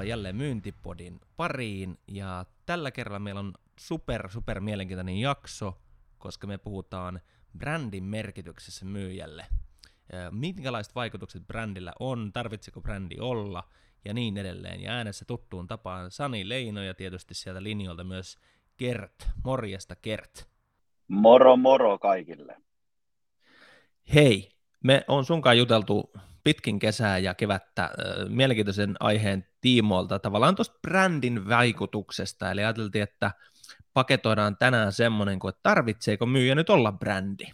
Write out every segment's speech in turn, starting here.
Tervetuloa jälleen Myyntipodin pariin ja tällä kerralla meillä on super super mielenkiintoinen jakso, koska me puhutaan brändin merkityksessä myyjälle. Minkälaiset vaikutukset brändillä on, tarvitseeko brändi olla ja niin edelleen. Ja äänessä tuttuun tapaan Sani Leino ja tietysti sieltä linjoilta myös Kert. Morjesta Kert. Moro moro kaikille. Hei, me on sunkaan juteltu pitkin kesää ja kevättä mielenkiintoisen aiheen tiimoilta tavallaan tuosta brändin vaikutuksesta, eli ajateltiin, että paketoidaan tänään semmoinen kuin, että tarvitseeko myyjä nyt olla brändi.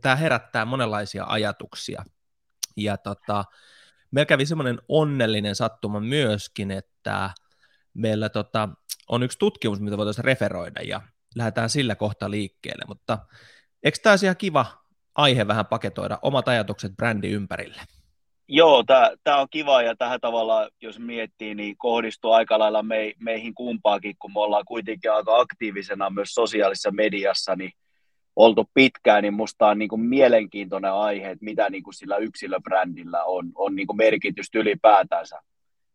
Tämä herättää monenlaisia ajatuksia. Ja tota, meillä kävi semmoinen onnellinen sattuma myöskin, että meillä tota, on yksi tutkimus, mitä voitaisiin referoida, ja lähdetään sillä kohta liikkeelle, mutta eikö tämä olisi ihan kiva aihe vähän paketoida, omat ajatukset brändi ympärille? Joo, tämä on kiva ja tähän tavalla, jos miettii, niin kohdistuu aika lailla me, meihin kumpaakin, kun me ollaan kuitenkin aika aktiivisena myös sosiaalisessa mediassa, niin oltu pitkään, niin musta on niin kuin mielenkiintoinen aihe, että mitä niin kuin sillä yksilöbrändillä on, on niin kuin merkitystä ylipäätänsä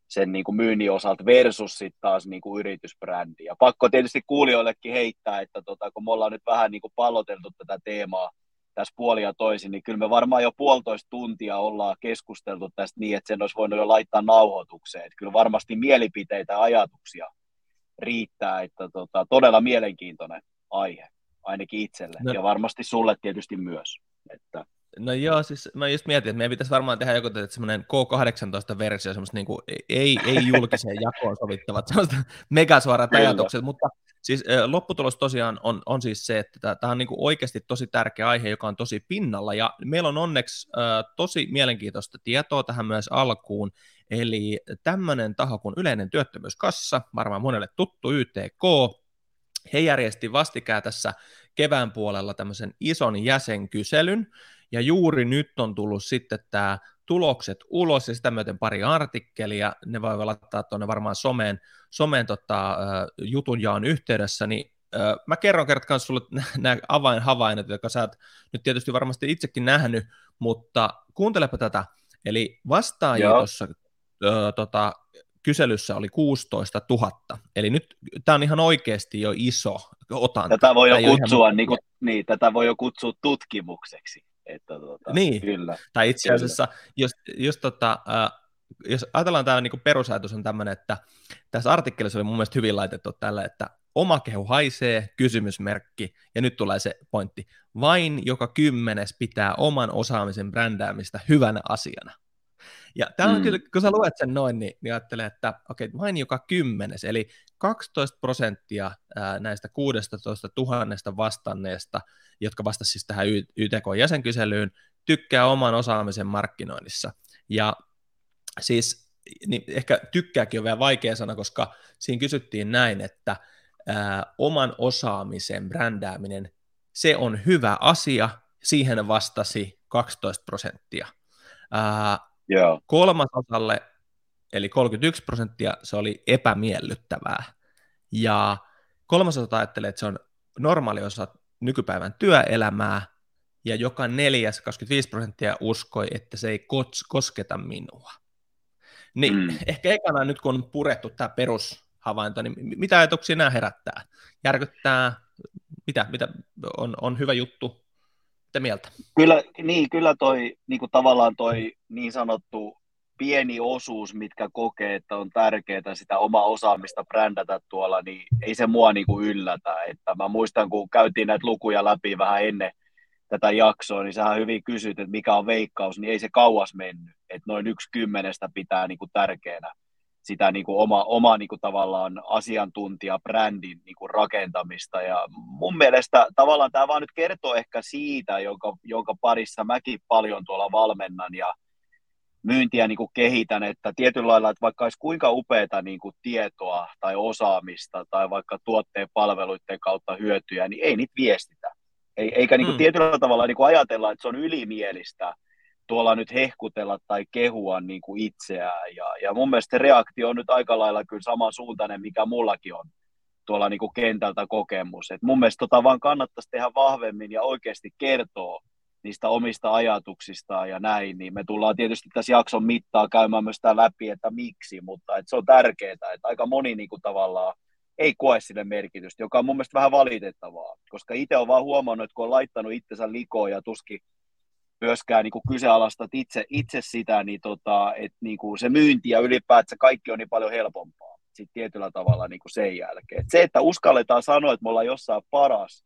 sen niin kuin myynnin osalta versus sitten taas niin kuin yritysbrändi. Ja pakko tietysti kuulijoillekin heittää, että tota, kun me ollaan nyt vähän niin kuin palloteltu tätä teemaa tässä puolia toisin, niin kyllä me varmaan jo puolitoista tuntia ollaan keskusteltu tästä niin, että sen olisi voinut jo laittaa nauhoitukseen. Että kyllä varmasti mielipiteitä ja ajatuksia riittää, että tota, todella mielenkiintoinen aihe, ainakin itselle, no. ja varmasti sulle tietysti myös. Että... No joo, siis mä just mietin, että meidän pitäisi varmaan tehdä joku semmoinen K18-versio, semmoista niin kuin, ei, ei julkiseen jakoon sovittavat semmoista megasuorat ajatukset, mutta Siis lopputulos tosiaan on, on siis se, että tämä on niin oikeasti tosi tärkeä aihe, joka on tosi pinnalla, ja meillä on onneksi äh, tosi mielenkiintoista tietoa tähän myös alkuun, eli tämmöinen taho kuin Yleinen työttömyyskassa, varmaan monelle tuttu YTK, he järjesti vastikään tässä kevään puolella tämmöisen ison jäsenkyselyn, ja juuri nyt on tullut sitten tämä tulokset ulos ja sitä myöten pari artikkelia, ne voi laittaa tuonne varmaan someen, someen tota, jutun jaan yhteydessä, niin mä kerron kerran sulle nämä avainhavainnot, jotka sä oot nyt tietysti varmasti itsekin nähnyt, mutta kuuntelepa tätä. Eli vastaajia tuossa tota, kyselyssä oli 16 000. Eli nyt tämä on ihan oikeasti jo iso otanta. Tätä voi jo kutsua, ihan... niin, kuin, niin, tätä voi jo kutsua tutkimukseksi. Että, tuota, niin, kyllä. tai itse asiassa, kyllä. jos, jos, tota, äh, jos ajatellaan tämä niin perusajatus on tämmöinen, että tässä artikkelissa oli mun mielestä hyvin laitettu tällä, että oma kehu haisee, kysymysmerkki, ja nyt tulee se pointti. Vain joka kymmenes pitää oman osaamisen brändäämistä hyvänä asiana. Ja tämä on mm. kyllä, kun sä luet sen noin, niin, niin ajattelee, että okei, okay, vain joka kymmenes, eli 12 prosenttia näistä 16 000 vastanneesta, jotka vastasivat siis tähän YTK-jäsenkyselyyn, tykkää oman osaamisen markkinoinnissa. Ja siis niin ehkä tykkääkin on vielä vaikea sana, koska siinä kysyttiin näin, että ää, oman osaamisen brändääminen, se on hyvä asia, siihen vastasi 12 prosenttia. Ää, yeah. Kolmasosalle, eli 31 prosenttia, se oli epämiellyttävää. Ja kolmasosa ajattelee, että se on normaali osa nykypäivän työelämää, ja joka neljäs, 25 prosenttia uskoi, että se ei kosketa minua. Niin mm. ehkä ekana nyt kun on purettu tämä perushavainto, niin mitä ajatuksia nämä herättää? Järkyttää, mitä, mitä on, on hyvä juttu, mitä mieltä? Kyllä, niin, kyllä toi niin kuin tavallaan toi niin sanottu pieni osuus, mitkä kokee, että on tärkeää sitä omaa osaamista brändätä tuolla, niin ei se mua niin kuin yllätä. Että mä muistan, kun käytiin näitä lukuja läpi vähän ennen tätä jaksoa, niin sähän hyvin kysyt, että mikä on veikkaus, niin ei se kauas mennyt. Että noin yksi kymmenestä pitää niin kuin tärkeänä sitä niin kuin oma, oma niin kuin tavallaan asiantuntija brändin niin kuin rakentamista. Ja mun mielestä tavallaan tämä vaan nyt kertoo ehkä siitä, jonka, jonka parissa mäkin paljon tuolla valmennan ja myyntiä niin kuin kehitän, että tietyllä lailla, että vaikka olisi kuinka upeaa niin kuin tietoa tai osaamista tai vaikka tuotteen palveluiden kautta hyötyjä, niin ei niitä viestitä. Eikä niin kuin mm. tietyllä tavalla niin kuin ajatella, että se on ylimielistä tuolla nyt hehkutella tai kehua niin kuin itseään. Ja, ja mun mielestä reaktio on nyt aika lailla kyllä samansuuntainen, mikä mullakin on tuolla niin kuin kentältä kokemus. Et mun mielestä tota vaan kannattaisi tehdä vahvemmin ja oikeasti kertoa niistä omista ajatuksista ja näin, niin me tullaan tietysti tässä jakson mittaa käymään myös tämä läpi, että miksi, mutta että se on tärkeää, että aika moni niin kuin tavallaan ei koe sille merkitystä, joka on mun mielestä vähän valitettavaa, koska itse on vaan huomannut, että kun on laittanut itsensä likoon ja tuskin myöskään niin kuin kyseenalaistat itse, itse sitä, niin tota, että niin kuin se myynti ja ylipäätään kaikki on niin paljon helpompaa sit tietyllä tavalla niin kuin sen jälkeen. Et se, että uskalletaan sanoa, että me ollaan jossain paras,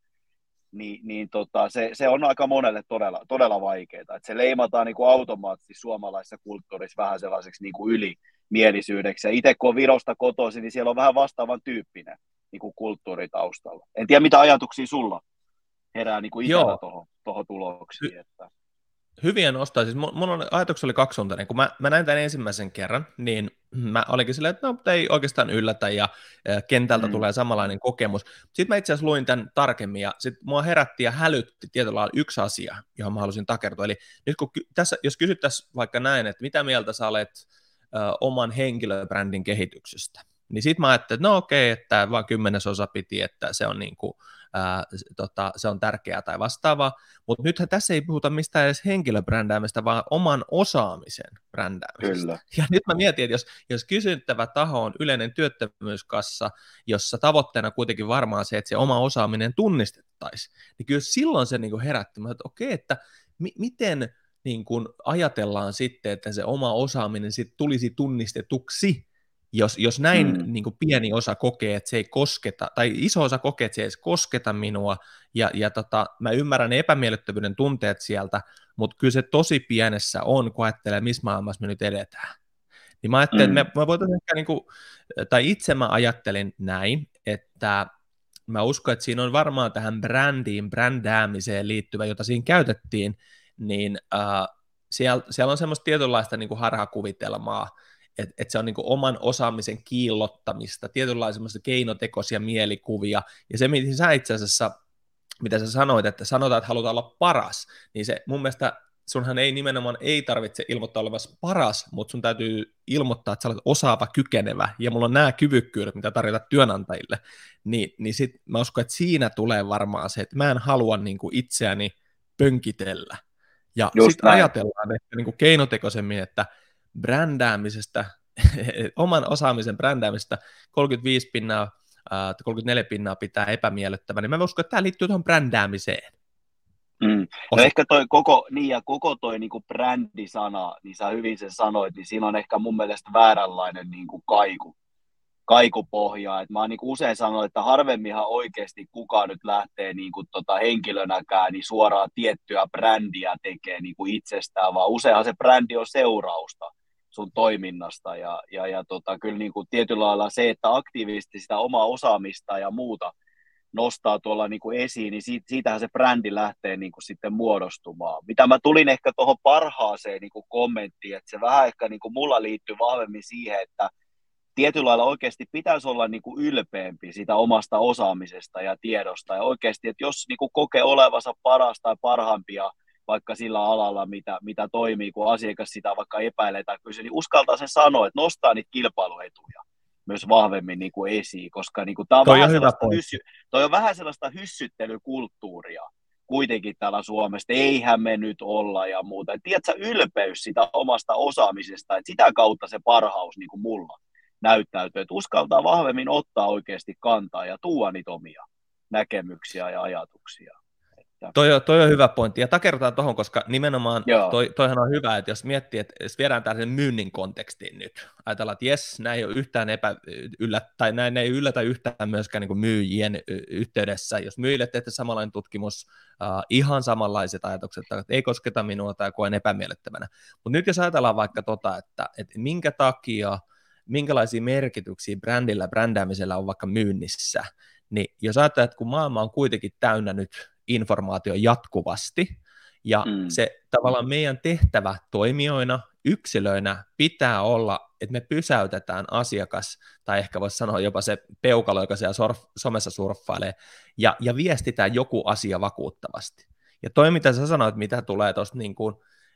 niin, niin tota, se, se, on aika monelle todella, todella vaikeaa. Et se leimataan niin kuin automaattisesti suomalaisessa kulttuurissa vähän sellaiseksi niin kuin ylimielisyydeksi. Ja itse kun on Virosta kotoisin, niin siellä on vähän vastaavan tyyppinen niin kuin kulttuuritaustalla. En tiedä, mitä ajatuksia sulla herää niin kuin itsellä tuohon tuloksiin. Että hyviä nostaa. Siis mun, mun on, ajatus oli kaksisuuntainen. Kun mä, mä näin tämän ensimmäisen kerran, niin mä olinkin silleen, että no, ei oikeastaan yllätä ja, kentältä mm. tulee samanlainen kokemus. Sitten mä itse asiassa luin tämän tarkemmin ja sitten mua herätti ja hälytti tietyllä lailla yksi asia, johon mä halusin takertua. Eli nyt kun tässä, jos kysyttäisiin vaikka näin, että mitä mieltä sä olet ö, oman henkilöbrändin kehityksestä, niin sitten mä ajattelin, että no okei, että vain kymmenesosa piti, että se on niin kuin, ää, tota, se on tärkeää tai vastaavaa, mutta nythän tässä ei puhuta mistään edes henkilöbrändäämistä, vaan oman osaamisen brändäämisestä. Kyllä. Ja nyt mä mietin, että jos, jos kysyttävä taho on yleinen työttömyyskassa, jossa tavoitteena kuitenkin varmaan se, että se oma osaaminen tunnistettaisiin, niin kyllä silloin se niin herätti, että okei, että mi- miten niin kun ajatellaan sitten, että se oma osaaminen sit tulisi tunnistetuksi, jos, jos näin mm. niin kuin pieni osa kokee, että se ei kosketa, tai iso osa kokee, että se ei edes kosketa minua, ja, ja tota, mä ymmärrän ne epämiellyttävyyden tunteet sieltä, mutta kyllä se tosi pienessä on, kun ajattelee, missä maailmassa me nyt edetään. Niin mä ajattelin, mm. että me, me voitaisiin ehkä, niin kuin, tai itse mä ajattelin näin, että mä uskon, että siinä on varmaan tähän brändiin, brändäämiseen liittyvä, jota siinä käytettiin, niin äh, siellä, siellä on semmoista tietynlaista niin kuin harhakuvitelmaa, että et se on niinku oman osaamisen kiillottamista, tietynlaisia keinotekoisia mielikuvia, ja se, mitä sä itse asiassa, mitä sä sanoit, että sanotaan, että halutaan olla paras, niin se mun mielestä sunhan ei nimenomaan ei tarvitse ilmoittaa olevasi paras, mutta sun täytyy ilmoittaa, että sä olet osaava, kykenevä, ja mulla on nämä kyvykkyydet, mitä tarjota työnantajille, niin, niin sit mä uskon, että siinä tulee varmaan se, että mä en halua niin kuin itseäni pönkitellä. Ja sitten ajatellaan että niin kuin keinotekoisemmin, että brändäämisestä, oman osaamisen brändäämisestä 35 pinnaa, äh, 34 pinnaa pitää epämiellyttävä, niin mä uskon, että tämä liittyy tuohon brändäämiseen. Mm. No ehkä toi koko, niin ja koko toi niin kuin brändisana, niin sä hyvin sen sanoit, niin siinä on ehkä mun mielestä vääränlainen niin kuin kaiku, kaikupohjaa. Et mä oon niin kuin usein sanonut, että harvemminhan oikeasti kukaan nyt lähtee niin kuin tota henkilönäkään niin suoraan tiettyä brändiä tekee niin kuin itsestään, vaan useinhan se brändi on seurausta sun toiminnasta ja, ja, ja tota, kyllä niin kuin tietyllä lailla se, että aktiivisesti sitä omaa osaamista ja muuta nostaa tuolla niin kuin esiin, niin siitä, siitähän se brändi lähtee niin kuin sitten muodostumaan. Mitä mä tulin ehkä tuohon parhaaseen niin kuin kommenttiin, että se vähän ehkä niin kuin mulla liittyy vahvemmin siihen, että tietyllä lailla oikeasti pitäisi olla niin kuin ylpeämpi sitä omasta osaamisesta ja tiedosta. Ja oikeasti, että jos niin kuin kokee olevansa paras tai parhaimpia vaikka sillä alalla, mitä, mitä toimii, kun asiakas sitä vaikka epäilee tai kysyy, niin uskaltaa sen sanoa, että nostaa niitä kilpailuetuja myös vahvemmin niin kuin esiin, koska niin kuin, tämä on, toi vähän on, hyssy, toi on vähän sellaista hyssyttelykulttuuria kuitenkin täällä Suomessa, eihän me nyt olla ja muuta. Et tiedätkö, ylpeys sitä omasta osaamisesta, että sitä kautta se parhaus niin kuin mulla näyttäytyy, että uskaltaa vahvemmin ottaa oikeasti kantaa ja tuoda niitä omia näkemyksiä ja ajatuksia. Toi, toi on hyvä pointti, ja takertaan tuohon, koska nimenomaan toi, toihan on hyvä, että jos miettii, että jos viedään tällaisen myynnin kontekstiin nyt, ajatellaan, että jes, näin ei ole yhtään epä, yllä, tai näin ei yllätä yhtään myöskään niin myyjien yhteydessä, jos myyjille teette samanlainen tutkimus, uh, ihan samanlaiset ajatukset, että ei kosketa minua tai koen epämiellyttävänä, mutta nyt jos ajatellaan vaikka tota, että, että minkä takia, minkälaisia merkityksiä brändillä, brändäämisellä on vaikka myynnissä, niin jos ajatellaan, että kun maailma on kuitenkin täynnä nyt informaatio jatkuvasti, ja mm. se tavallaan meidän tehtävä toimijoina, yksilöinä pitää olla, että me pysäytetään asiakas, tai ehkä voisi sanoa jopa se peukalo, joka siellä surf, somessa surffailee, ja, ja viestitään joku asia vakuuttavasti. Ja toi, mitä sä sanoit, mitä tulee tuosta niin kuin,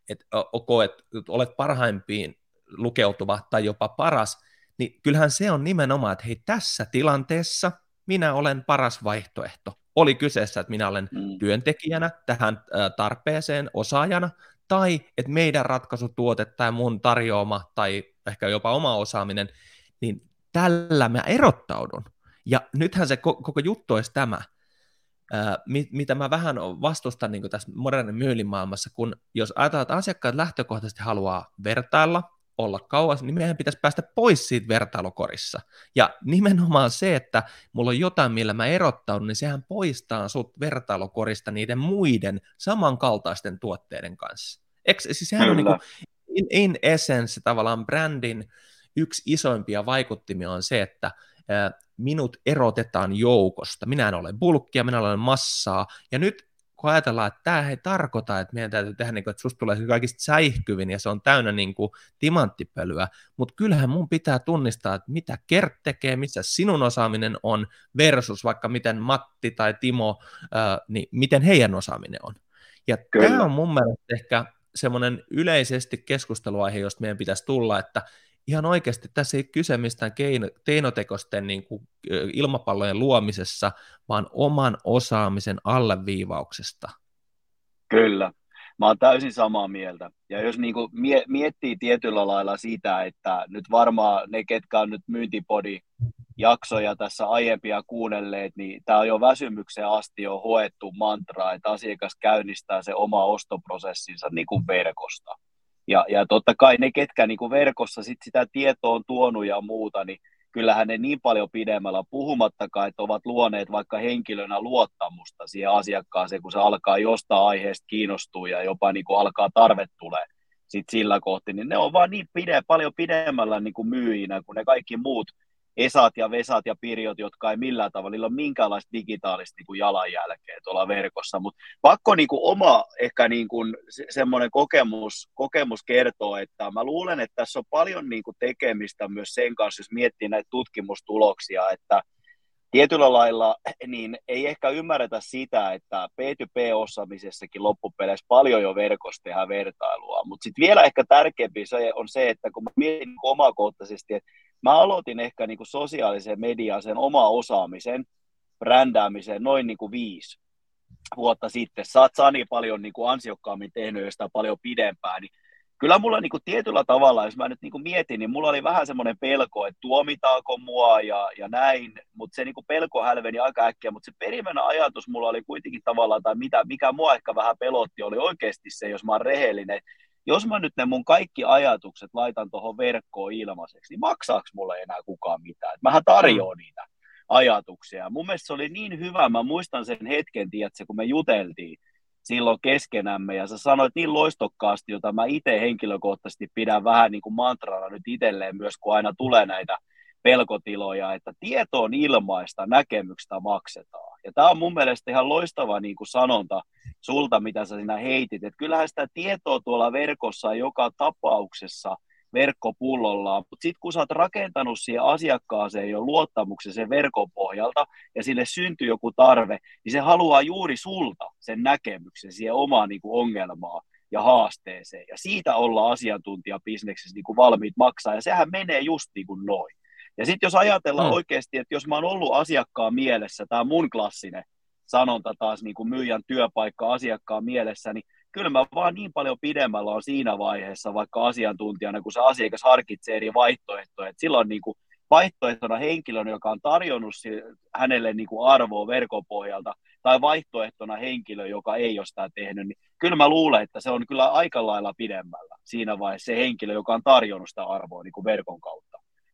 että okay, että olet parhaimpiin lukeutuva tai jopa paras, niin kyllähän se on nimenomaan, että hei tässä tilanteessa minä olen paras vaihtoehto Oli kyseessä, että minä olen mm. työntekijänä tähän tarpeeseen osaajana, tai että meidän ratkaisutuote tai mun tarjoama tai ehkä jopa oma osaaminen, niin tällä mä erottaudun. Ja nythän se koko juttu olisi tämä, mitä mä vähän vastustan niin tässä modernin myylin maailmassa, kun jos ajatellaan, että asiakkaat lähtökohtaisesti haluaa vertailla, olla kauas, niin meidän pitäisi päästä pois siitä vertailukorissa. Ja nimenomaan se, että mulla on jotain, millä mä erottaudun, niin sehän poistaa sut vertailukorista niiden muiden samankaltaisten tuotteiden kanssa. Eikö, siis sehän Kyllä. on niin kuin, in, in essence tavallaan brändin yksi isoimpia vaikuttimia on se, että minut erotetaan joukosta. Minä en ole bulkkia, minä olen massaa. Ja nyt kun ajatellaan, että tämä ei tarkoita, että meidän täytyy tehdä, niin kuin, että susta tulee se kaikista säihkyvin ja se on täynnä niin kuin, timanttipölyä, mutta kyllähän mun pitää tunnistaa, että mitä Kert tekee, missä sinun osaaminen on versus vaikka miten Matti tai Timo, ää, niin miten heidän osaaminen on. Ja Kyllä. tämä on mun mielestä ehkä semmoinen yleisesti keskusteluaihe, josta meidän pitäisi tulla, että ihan oikeasti tässä ei kyse mistään keino, keinotekoisten niin kuin, ilmapallojen luomisessa, vaan oman osaamisen alleviivauksesta. Kyllä, mä oon täysin samaa mieltä. Ja jos niin kuin mie- miettii tietyllä lailla sitä, että nyt varmaan ne, ketkä on nyt myyntipodi jaksoja tässä aiempia kuunnelleet, niin tämä on jo väsymykseen asti jo hoettu mantra, että asiakas käynnistää se oma ostoprosessinsa niin kuin verkosta. Ja, ja totta kai ne, ketkä niin kuin verkossa sit sitä tietoa on tuonut ja muuta, niin kyllähän ne niin paljon pidemmällä, puhumattakaan, että ovat luoneet vaikka henkilönä luottamusta siihen asiakkaaseen, kun se alkaa jostain aiheesta kiinnostua ja jopa niin kuin alkaa tarve tulee sit sillä kohti, niin ne on vaan niin pide, paljon pidemmällä niin kuin myyjinä kuin ne kaikki muut Esat ja Vesat ja Pirjot, jotka ei millään tavalla, niillä on minkäänlaista digitaalista niin kuin jalanjälkeä tuolla verkossa, mutta pakko niin kuin oma ehkä niin kuin se, semmoinen kokemus, kokemus kertoo, että mä luulen, että tässä on paljon niin kuin tekemistä myös sen kanssa, jos miettii näitä tutkimustuloksia, että tietyllä lailla niin ei ehkä ymmärretä sitä, että P2P-osaamisessakin loppupeleissä paljon jo verkossa tehdään vertailua, mutta sitten vielä ehkä tärkeämpi se on se, että kun mä mietin omakohtaisesti, että mä aloitin ehkä niin kuin sosiaalisen median sen oma osaamisen, brändäämisen noin niin kuin viisi vuotta sitten. Sä oot Sani paljon niin kuin ansiokkaammin tehnyt sitä paljon pidempään, niin kyllä mulla niin kuin tietyllä tavalla, jos mä nyt niin kuin mietin, niin mulla oli vähän semmoinen pelko, että tuomitaanko mua ja, ja näin, mutta se niin kuin pelko hälveni aika äkkiä, mutta se perimmäinen ajatus mulla oli kuitenkin tavallaan, tai mitä, mikä mua ehkä vähän pelotti, oli oikeasti se, jos mä oon rehellinen, jos mä nyt ne mun kaikki ajatukset laitan tuohon verkkoon ilmaiseksi, niin maksaako mulle enää kukaan mitään? mähän tarjoan mm. niitä ajatuksia. Mun mielestä se oli niin hyvä, mä muistan sen hetken, tiedätkö, kun me juteltiin silloin keskenämme, ja sä sanoit niin loistokkaasti, jota mä itse henkilökohtaisesti pidän vähän niin kuin mantrana nyt itselleen myös, kun aina tulee näitä pelkotiloja, että tieto on ilmaista, näkemyksestä maksetaan. Ja tämä on mun mielestä ihan loistava niin kuin sanonta sulta, mitä sä siinä heitit. Että kyllähän sitä tietoa tuolla verkossa joka tapauksessa verkkopullollaan, mutta sitten kun sä oot rakentanut siihen asiakkaaseen jo luottamuksen sen verkon pohjalta ja sille syntyy joku tarve, niin se haluaa juuri sulta sen näkemyksen siihen omaan niin kuin ongelmaan ja haasteeseen. Ja siitä ollaan asiantuntijabisneksessä niin kuin valmiit maksaa, ja sehän menee just niin kuin noin. Ja sitten jos ajatellaan mm. oikeasti, että jos mä oon ollut asiakkaan mielessä, tämä mun klassinen sanonta taas niin kuin myyjän työpaikka asiakkaan mielessä, niin kyllä mä vaan niin paljon pidemmällä on siinä vaiheessa vaikka asiantuntijana, kun se asiakas harkitsee eri vaihtoehtoja, että silloin niin kuin vaihtoehtona henkilön, joka on tarjonnut hänelle niin kuin arvoa verkopohjalta, tai vaihtoehtona henkilö, joka ei ole sitä tehnyt, niin kyllä mä luulen, että se on kyllä aika lailla pidemmällä siinä vaiheessa se henkilö, joka on tarjonnut sitä arvoa niin kuin verkon kautta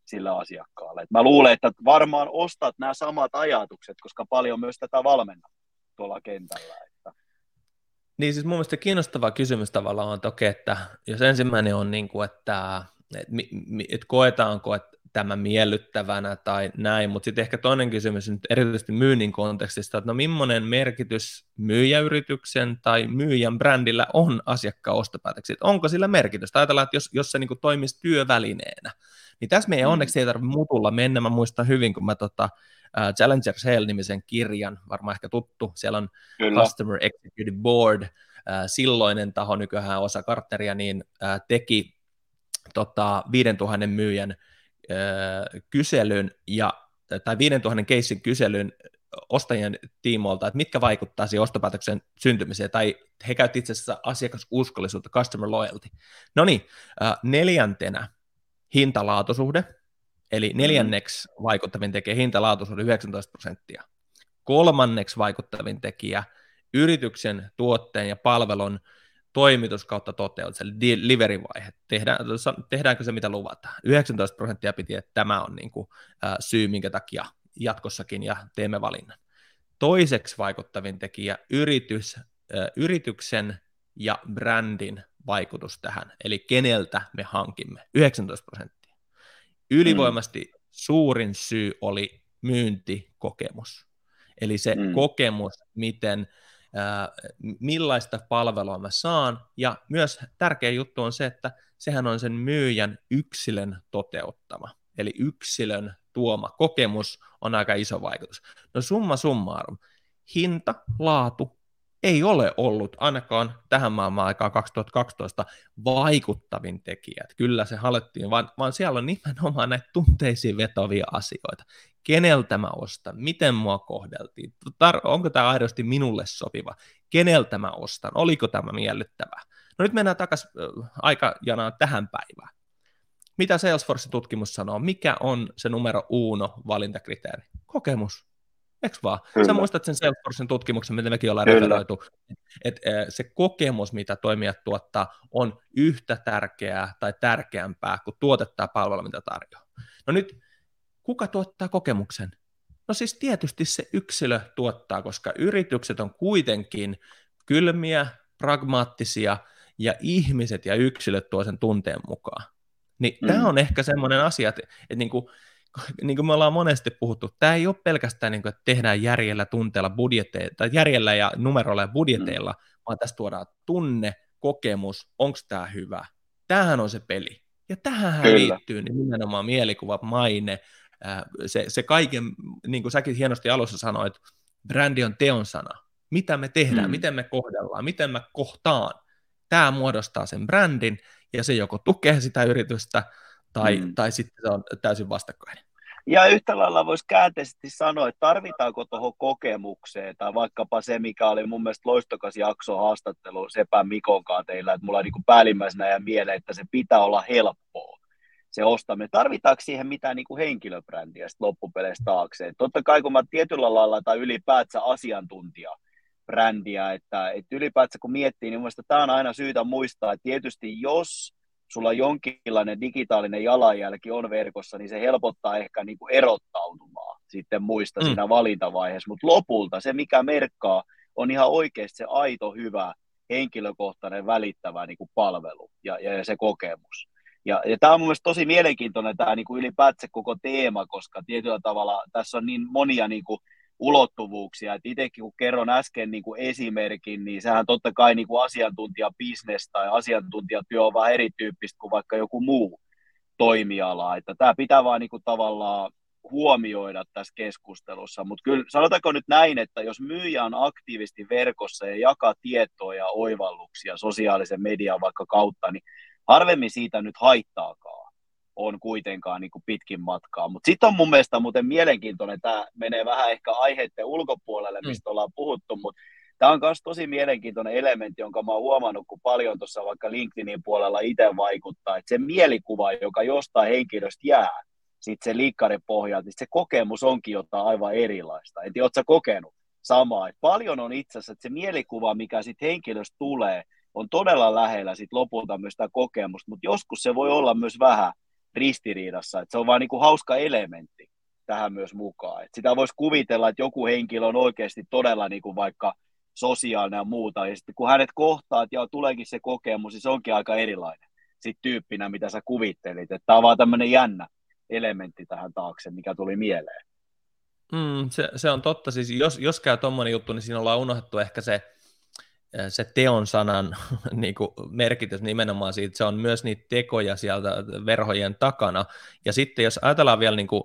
sillä asiakkaalle. Et mä luulen, että varmaan ostat nämä samat ajatukset, koska paljon myös tätä valmennat tuolla kentällä. Että. Niin siis mun mielestä kiinnostava kysymys tavallaan on toki, että jos ensimmäinen on niin kuin, että, että, että koetaanko, että tämä miellyttävänä tai näin, mutta sitten ehkä toinen kysymys nyt erityisesti myynnin kontekstista, että no millainen merkitys myyjäyrityksen tai myyjän brändillä on asiakkaan ostopäätöksiä, onko sillä merkitystä? Ajatellaan, että jos, jos se niin kuin toimisi työvälineenä, niin tässä meidän mm. onneksi ei tarvitse mutulla mennä. Mä muistan hyvin, kun mä tota, uh, Challenger Sale-nimisen kirjan, varmaan ehkä tuttu, siellä on Kyllä. Customer Executive Board, uh, silloinen taho, nykyään osa kartteria, niin uh, teki tota, 5000 myyjän uh, kyselyn, ja, tai 5000 keissin kyselyn ostajien tiimoilta, että mitkä vaikuttaa siihen ostopäätöksen syntymiseen, tai he käyttivät itse asiassa asiakasuskollisuutta, customer loyalty. No niin, neljäntenä hintalaatusuhde, eli mm. neljänneksi vaikuttavin tekijä hintalaatusuhde 19 prosenttia. Kolmanneksi vaikuttavin tekijä yrityksen, tuotteen ja palvelun toimitus kautta toteutus, eli delivery-vaihe. Tehdään, tehdäänkö se, mitä luvataan? 19 prosenttia piti, että tämä on niin kuin, äh, syy, minkä takia jatkossakin ja teemme valinnan. Toiseksi vaikuttavin tekijä yritys, äh, yrityksen ja brändin vaikutus tähän, eli keneltä me hankimme, 19 prosenttia. Ylivoimasti mm. suurin syy oli myyntikokemus, eli se mm. kokemus, miten millaista palvelua mä saan, ja myös tärkeä juttu on se, että sehän on sen myyjän yksilön toteuttama, eli yksilön tuoma kokemus on aika iso vaikutus. No summa summarum, hinta, laatu ei ole ollut ainakaan tähän maailman aikaan 2012 vaikuttavin tekijä. Kyllä se hallettiin, vaan, vaan siellä on nimenomaan näitä tunteisiin vetovia asioita. Keneltä mä ostan, miten mua kohdeltiin, Tar- onko tämä aidosti minulle sopiva, keneltä mä ostan, oliko tämä miellyttävää. No nyt mennään takaisin aikajanaan tähän päivään. Mitä Salesforce-tutkimus sanoo? Mikä on se numero uno valintakriteeri? Kokemus Eikö vaan? Kyllä. Sä muistat sen Salesforcen tutkimuksen, mitä mekin ollaan Kyllä. referoitu, että se kokemus, mitä toimijat tuottaa, on yhtä tärkeää tai tärkeämpää kuin tuotetta ja palvelu, mitä tarjoaa. No nyt, kuka tuottaa kokemuksen? No siis tietysti se yksilö tuottaa, koska yritykset on kuitenkin kylmiä, pragmaattisia, ja ihmiset ja yksilöt tuo sen tunteen mukaan. Niin mm. tämä on ehkä semmoinen asia, että, että niin kuin, niin kuin me ollaan monesti puhuttu, tämä ei ole pelkästään niin kuin, että tehdään järjellä, tunteella, budjetteilla, tai järjellä ja numeroilla ja budjeteilla, mm. vaan tässä tuodaan tunne, kokemus, onko tämä hyvä. Tämähän on se peli. Ja tähän liittyy niin nimenomaan mielikuva, maine, se, se kaiken, niin kuin säkin hienosti alussa sanoit, brändi on teon sana. Mitä me tehdään, mm. miten me kohdellaan, miten mä kohtaan. Tämä muodostaa sen brändin, ja se joko tukee sitä yritystä, tai, mm. tai sitten se on täysin vastakkain. Ja yhtä lailla voisi käänteisesti sanoa, että tarvitaanko tuohon kokemukseen, tai vaikkapa se, mikä oli mun mielestä loistokas jakso haastattelu Sepän Mikonkaan teillä, että mulla on niin päällimmäisenä ja mieleen, että se pitää olla helppoa se ostaminen. Tarvitaanko siihen mitään niin kuin henkilöbrändiä loppupeleissä taakse? Et totta kai kun mä tietyllä lailla tai ylipäätään asiantuntija, brändiä, että, että ylipäätään kun miettii, niin mielestäni tämä on aina syytä muistaa, että tietysti jos sulla jonkinlainen digitaalinen jalanjälki on verkossa, niin se helpottaa ehkä niin kuin erottautumaan sitten muista mm. siinä valintavaiheessa. Mutta lopulta se, mikä merkkaa, on ihan oikeasti se aito, hyvä, henkilökohtainen, välittävä niin kuin palvelu ja, ja, ja se kokemus. Ja, ja tämä on mun tosi mielenkiintoinen tämä niin kuin ylipäätään koko teema, koska tietyllä tavalla tässä on niin monia niin kuin ulottuvuuksia. Et itsekin kun kerron äsken niin kuin esimerkin, niin sehän totta kai niin kuin asiantuntijabisnes tai asiantuntijatyö on vähän erityyppistä kuin vaikka joku muu toimiala. Että tämä pitää vaan niin kuin tavallaan huomioida tässä keskustelussa, mutta kyllä sanotaanko nyt näin, että jos myyjä on aktiivisesti verkossa ja jakaa tietoa ja oivalluksia sosiaalisen median vaikka kautta, niin harvemmin siitä nyt haittaakaan on kuitenkaan niin kuin pitkin matkaa. Mutta sitten on mun mielestä muuten mielenkiintoinen, tämä menee vähän ehkä aiheiden ulkopuolelle, mistä mm. ollaan puhuttu, mutta tämä on myös tosi mielenkiintoinen elementti, jonka mä oon huomannut, kun paljon tuossa vaikka LinkedInin puolella itse vaikuttaa, että se mielikuva, joka jostain henkilöstä jää, sitten se liikkarin pohjalta, niin se kokemus onkin jotain aivan erilaista. Et ootko kokenut samaa? Et paljon on itse asiassa, että se mielikuva, mikä sitten henkilöstä tulee, on todella lähellä sit lopulta myös sitä kokemusta, mutta joskus se voi olla myös vähän ristiriidassa. että se on vaan niin kuin hauska elementti tähän myös mukaan. Et sitä voisi kuvitella, että joku henkilö on oikeasti todella niin kuin vaikka sosiaalinen ja muuta, ja sitten kun hänet kohtaat ja tuleekin se kokemus, niin se onkin aika erilainen sit tyyppinä, mitä sä kuvittelit. Että tämä on vaan tämmöinen jännä elementti tähän taakse, mikä tuli mieleen. Mm, se, se, on totta. Siis jos, jos käy tuommoinen juttu, niin siinä ollaan unohdettu ehkä se, se teon sanan niin kuin merkitys nimenomaan siitä, se on myös niitä tekoja sieltä verhojen takana. Ja sitten jos ajatellaan vielä niin kuin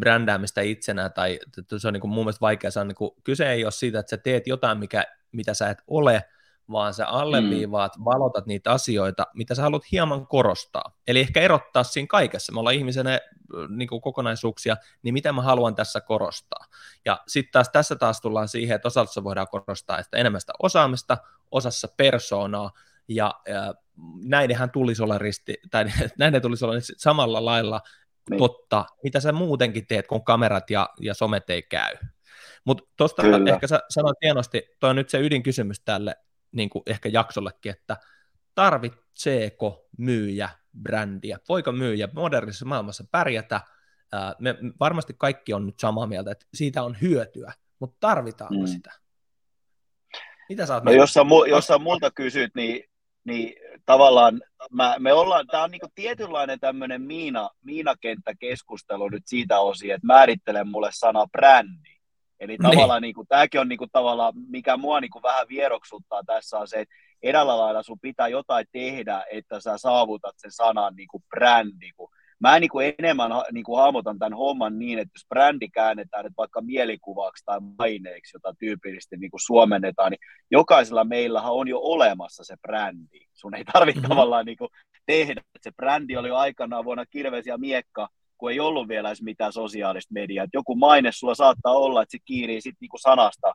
brändäämistä itsenä, tai se on niin kuin mun mielestä vaikea sanoa, niin kuin, kyse ei ole siitä, että sä teet jotain, mikä, mitä sä et ole, vaan sä alleviivaat, mm. valotat niitä asioita, mitä sä haluat hieman korostaa. Eli ehkä erottaa siinä kaikessa. Me ollaan ihmisenä niin kuin kokonaisuuksia, niin mitä mä haluan tässä korostaa. Ja sitten taas tässä taas tullaan siihen, että osassa voidaan korostaa että enemmän sitä osaamista, osassa persoonaa, ja, ja näidenhän tulisi olla risti, tai näiden tulisi olla samalla lailla niin. totta, mitä sä muutenkin teet, kun kamerat ja, ja somet ei käy. Mutta tuosta ehkä sä sanoit hienosti, toi on nyt se ydinkysymys tälle niin kuin ehkä jaksollekin, että tarvitseeko myyjä brändiä? Voiko myyjä modernissa maailmassa pärjätä? Me varmasti kaikki on nyt samaa mieltä, että siitä on hyötyä, mutta tarvitaanko mm. sitä? Mitä sä oot no, jos, sä, mu- jos sä multa kysyt, niin, niin tavallaan mä, me ollaan, tämä on niinku tietynlainen tämmöinen miina, miinakenttäkeskustelu nyt siitä osin, että määrittele mulle sana brändi. Eli niin. tavallaan niin kuin, tämäkin on niin kuin, tavallaan, mikä mua niin kuin, vähän vieroksuttaa tässä on se, että edellä lailla sun pitää jotain tehdä, että sä saavutat sen sanan niin kuin brändi. Kun mä niin kuin enemmän niin kuin hahmotan tämän homman niin, että jos brändi käännetään että vaikka mielikuvaksi tai maineeksi, jota tyypillisesti niin kuin suomennetaan, niin jokaisella meillä on jo olemassa se brändi. Sun ei tarvitse mm-hmm. tavallaan niin kuin tehdä. Se brändi oli jo aikanaan vuonna Kirves ja Miekka, kun ei ollut vielä edes mitään sosiaalista mediaa. Joku maine sulla saattaa olla, että se kiirii sitten niinku sanasta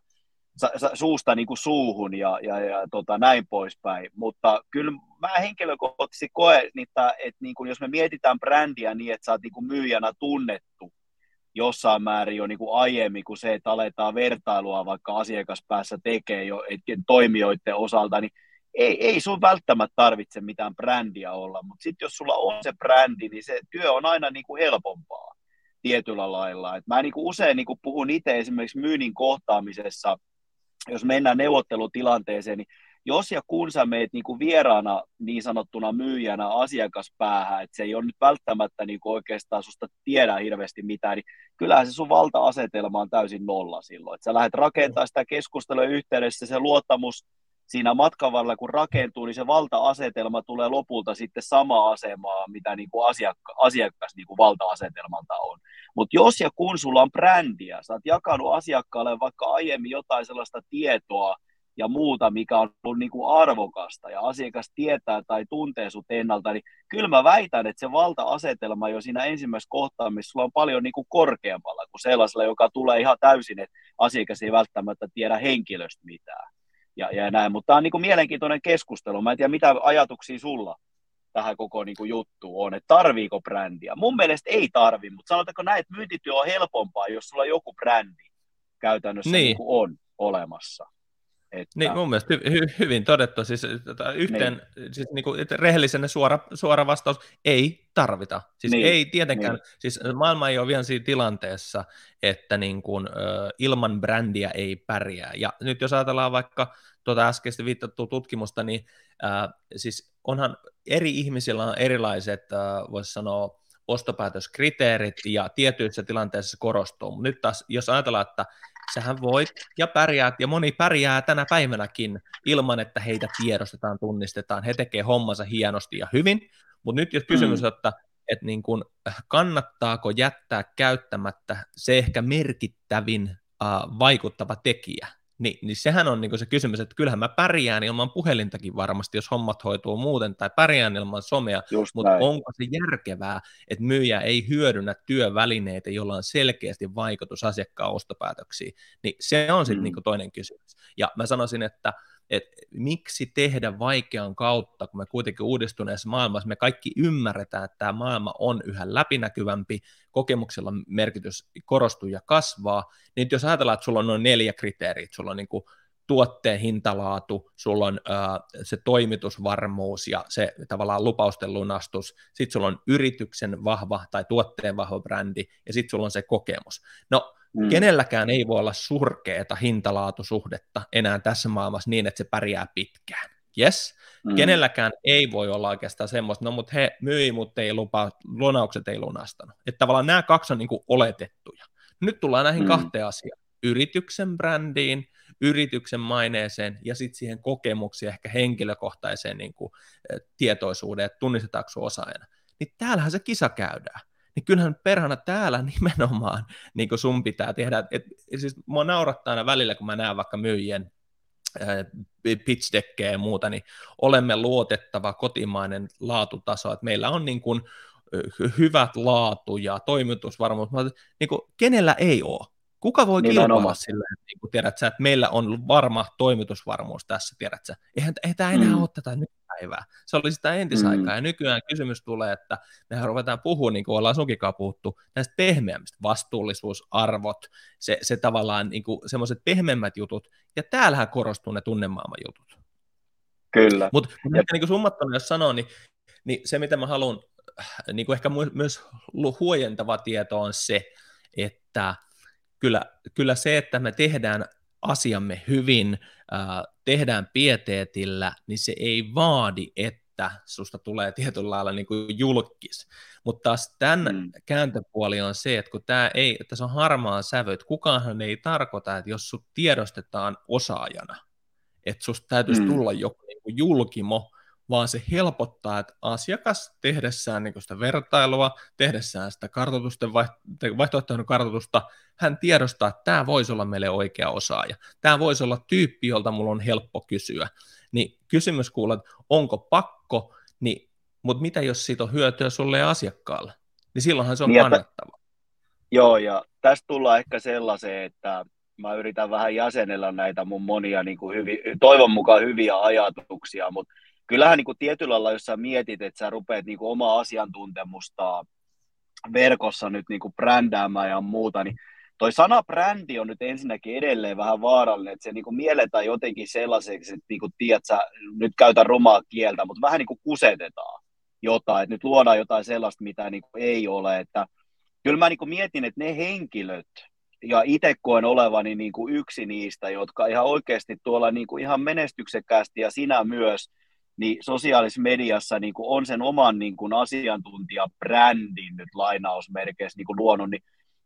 suusta niinku suuhun ja, ja, ja tota, näin poispäin. Mutta kyllä mä henkilökohtaisesti koen, että, että niinku, jos me mietitään brändiä niin, että sä oot niinku myyjänä tunnettu jossain määrin jo niinku aiemmin kuin se, että aletaan vertailua vaikka asiakaspäässä tekee jo toimijoiden osalta, niin ei, ei sun välttämättä tarvitse mitään brändiä olla, mutta sitten jos sulla on se brändi, niin se työ on aina niin kuin helpompaa tietyllä lailla. Et mä niin kuin usein niin kuin puhun itse esimerkiksi myynnin kohtaamisessa, jos mennään neuvottelutilanteeseen, niin jos ja kun sä meet niin kuin vieraana niin sanottuna myyjänä asiakaspäähän, että se ei ole nyt välttämättä niin kuin oikeastaan susta tiedä hirveästi mitään, niin kyllähän se sun valta-asetelma on täysin nolla silloin. Että sä lähdet rakentamaan sitä keskustelua yhteydessä, se luottamus siinä matkan varrella, kun rakentuu, niin se valta-asetelma tulee lopulta sitten sama asemaa, mitä niin kuin asiakka- asiakas niin kuin valta-asetelmalta on. Mutta jos ja kun sulla on brändiä, sä oot jakanut asiakkaalle vaikka aiemmin jotain sellaista tietoa ja muuta, mikä on ollut niin kuin arvokasta, ja asiakas tietää tai tuntee sut ennalta, niin kyllä mä väitän, että se valta-asetelma jo siinä ensimmäisessä kohtaamisessa sulla on paljon niin kuin korkeammalla kuin sellaisella, joka tulee ihan täysin, että asiakas ei välttämättä tiedä henkilöstä mitään ja, ja näin. Mutta tämä on niin kuin mielenkiintoinen keskustelu. Mä en tiedä, mitä ajatuksia sulla tähän koko niin kuin juttuun on, että tarviiko brändiä. Mun mielestä ei tarvi, mutta sanotaanko näin, että myyntityö on helpompaa, jos sulla joku brändi käytännössä niin. Niin kuin on olemassa. Että... Niin, mun mielestä hy- hy- hyvin todettu. Siis, tota, yhteen, niin. siis niin kuin, rehellisenä suora, suora vastaus, ei tarvita. Siis niin. ei tietenkään, niin. siis maailma ei ole vielä siinä tilanteessa, että niin kuin, ö, ilman brändiä ei pärjää. Ja nyt jos ajatellaan vaikka tuota äskeistä viittattua tutkimusta, niin äh, siis onhan eri ihmisillä on erilaiset, äh, voisi sanoa, ostopäätöskriteerit ja tietyissä tilanteissa korostuu. Mutta nyt taas, jos ajatellaan, että sähän voit ja pärjäät, ja moni pärjää tänä päivänäkin ilman, että heitä tiedostetaan, tunnistetaan, he tekee hommansa hienosti ja hyvin, mutta nyt jos kysymys mm. että, että niin kun, kannattaako jättää käyttämättä se ehkä merkittävin uh, vaikuttava tekijä, niin, niin sehän on niin se kysymys, että kyllähän mä pärjään ilman puhelintakin varmasti, jos hommat hoituu muuten, tai pärjään ilman somea, Just mutta näin. onko se järkevää, että myyjä ei hyödynnä työvälineitä, joilla on selkeästi vaikutus asiakkaan ostopäätöksiin, niin se on sitten mm. niin toinen kysymys. Ja mä sanoisin, että että miksi tehdä vaikean kautta, kun me kuitenkin uudistuneessa maailmassa me kaikki ymmärretään, että tämä maailma on yhä läpinäkyvämpi, kokemuksella merkitys korostuu ja kasvaa, niin jos ajatellaan, että sulla on noin neljä kriteeriä, sulla on niin kuin tuotteen hintalaatu, sulla on äh, se toimitusvarmuus ja se tavallaan lupausten lunastus, sitten sulla on yrityksen vahva tai tuotteen vahva brändi ja sitten sulla on se kokemus. No Mm. Kenelläkään ei voi olla surkeeta hintalaatusuhdetta enää tässä maailmassa niin, että se pärjää pitkään. Yes. Mm. Kenelläkään ei voi olla oikeastaan semmoista, no mutta he myi, mutta ei lupa, lunaukset ei lunastanut. Että tavallaan nämä kaksi on niin kuin oletettuja. Nyt tullaan näihin mm. kahteen asiaan. Yrityksen brändiin, yrityksen maineeseen ja sitten siihen kokemuksiin, ehkä henkilökohtaiseen niin kuin, tietoisuuteen, että tunnistetaanko osaajana. Niin täällähän se kisa käydään niin kyllähän perhana täällä nimenomaan niin kuin sun pitää tehdä. Et, siis mua naurattaa aina välillä, kun mä näen vaikka myyjien pitch ja muuta, niin olemme luotettava kotimainen laatutaso, että meillä on niin kuin hyvät laatu ja toimitusvarmuus, mutta niin kuin, kenellä ei ole? Kuka voi kilpailla sillä, niin kuin, tiedät sä, että meillä on varma toimitusvarmuus tässä, tiedät sä? Eihän, eihän tämä enää mm. ole tätä nykypäivää. Se oli sitä entisaikaa, mm. ja nykyään kysymys tulee, että mehän ruvetaan puhua, niin kuin ollaan sunkikaan puhuttu, näistä pehmeämmistä, vastuullisuusarvot, se, se tavallaan niin semmoiset pehmeämmät jutut, ja täällähän korostuu ne tunnemaailman jutut. Kyllä. Mutta mut niin summattuna, jos sanoo, niin, niin se, mitä mä haluan, niin kuin ehkä myös huojentava tieto on se, että kyllä, kyllä se, että me tehdään asiamme hyvin, äh, tehdään pieteetillä, niin se ei vaadi, että susta tulee tietyllä lailla niin kuin julkis. Mutta taas tämän mm. kääntöpuoli on se, että kun tämä ei, että se on harmaa sävy, että kukaanhan ei tarkoita, että jos sut tiedostetaan osaajana, että susta täytyisi mm. tulla joku niin kuin julkimo, vaan se helpottaa, että asiakas tehdessään niin sitä vertailua, tehdessään sitä kartoitusten vaihtoehtoinen kartoitusta, hän tiedostaa, että tämä voisi olla meille oikea osaaja. Tämä voisi olla tyyppi, jolta mulla on helppo kysyä. Niin kysymys kuuluu, että onko pakko, niin, mutta mitä jos siitä on hyötyä sulle ja asiakkaalle? Niin silloinhan se on niin, kannattava. Joo, ja tästä tullaan ehkä sellaiseen, että mä yritän vähän jäsenellä näitä mun monia niin kuin hyvi, toivon mukaan hyviä ajatuksia, mutta kyllähän niin kuin tietyllä lailla, jos sä mietit, että sä rupeat niin kuin omaa asiantuntemusta verkossa nyt niin kuin brändäämään ja muuta, niin toi sana brändi on nyt ensinnäkin edelleen vähän vaarallinen, että se niin kuin mielletään jotenkin sellaiseksi, että niin kuin, tiedät, sä, nyt käytän rumaa kieltä, mutta vähän niin kuin kusetetaan jotain, että nyt luodaan jotain sellaista, mitä niin kuin ei ole, että kyllä mä niin kuin mietin, että ne henkilöt, ja itse koen olevani niin kuin yksi niistä, jotka ihan oikeasti tuolla niin kuin ihan menestyksekkäästi ja sinä myös – niin sosiaalisessa mediassa niin kuin on sen oman niin kuin asiantuntijabrändin nyt lainausmerkeissä niin kuin luonut, niin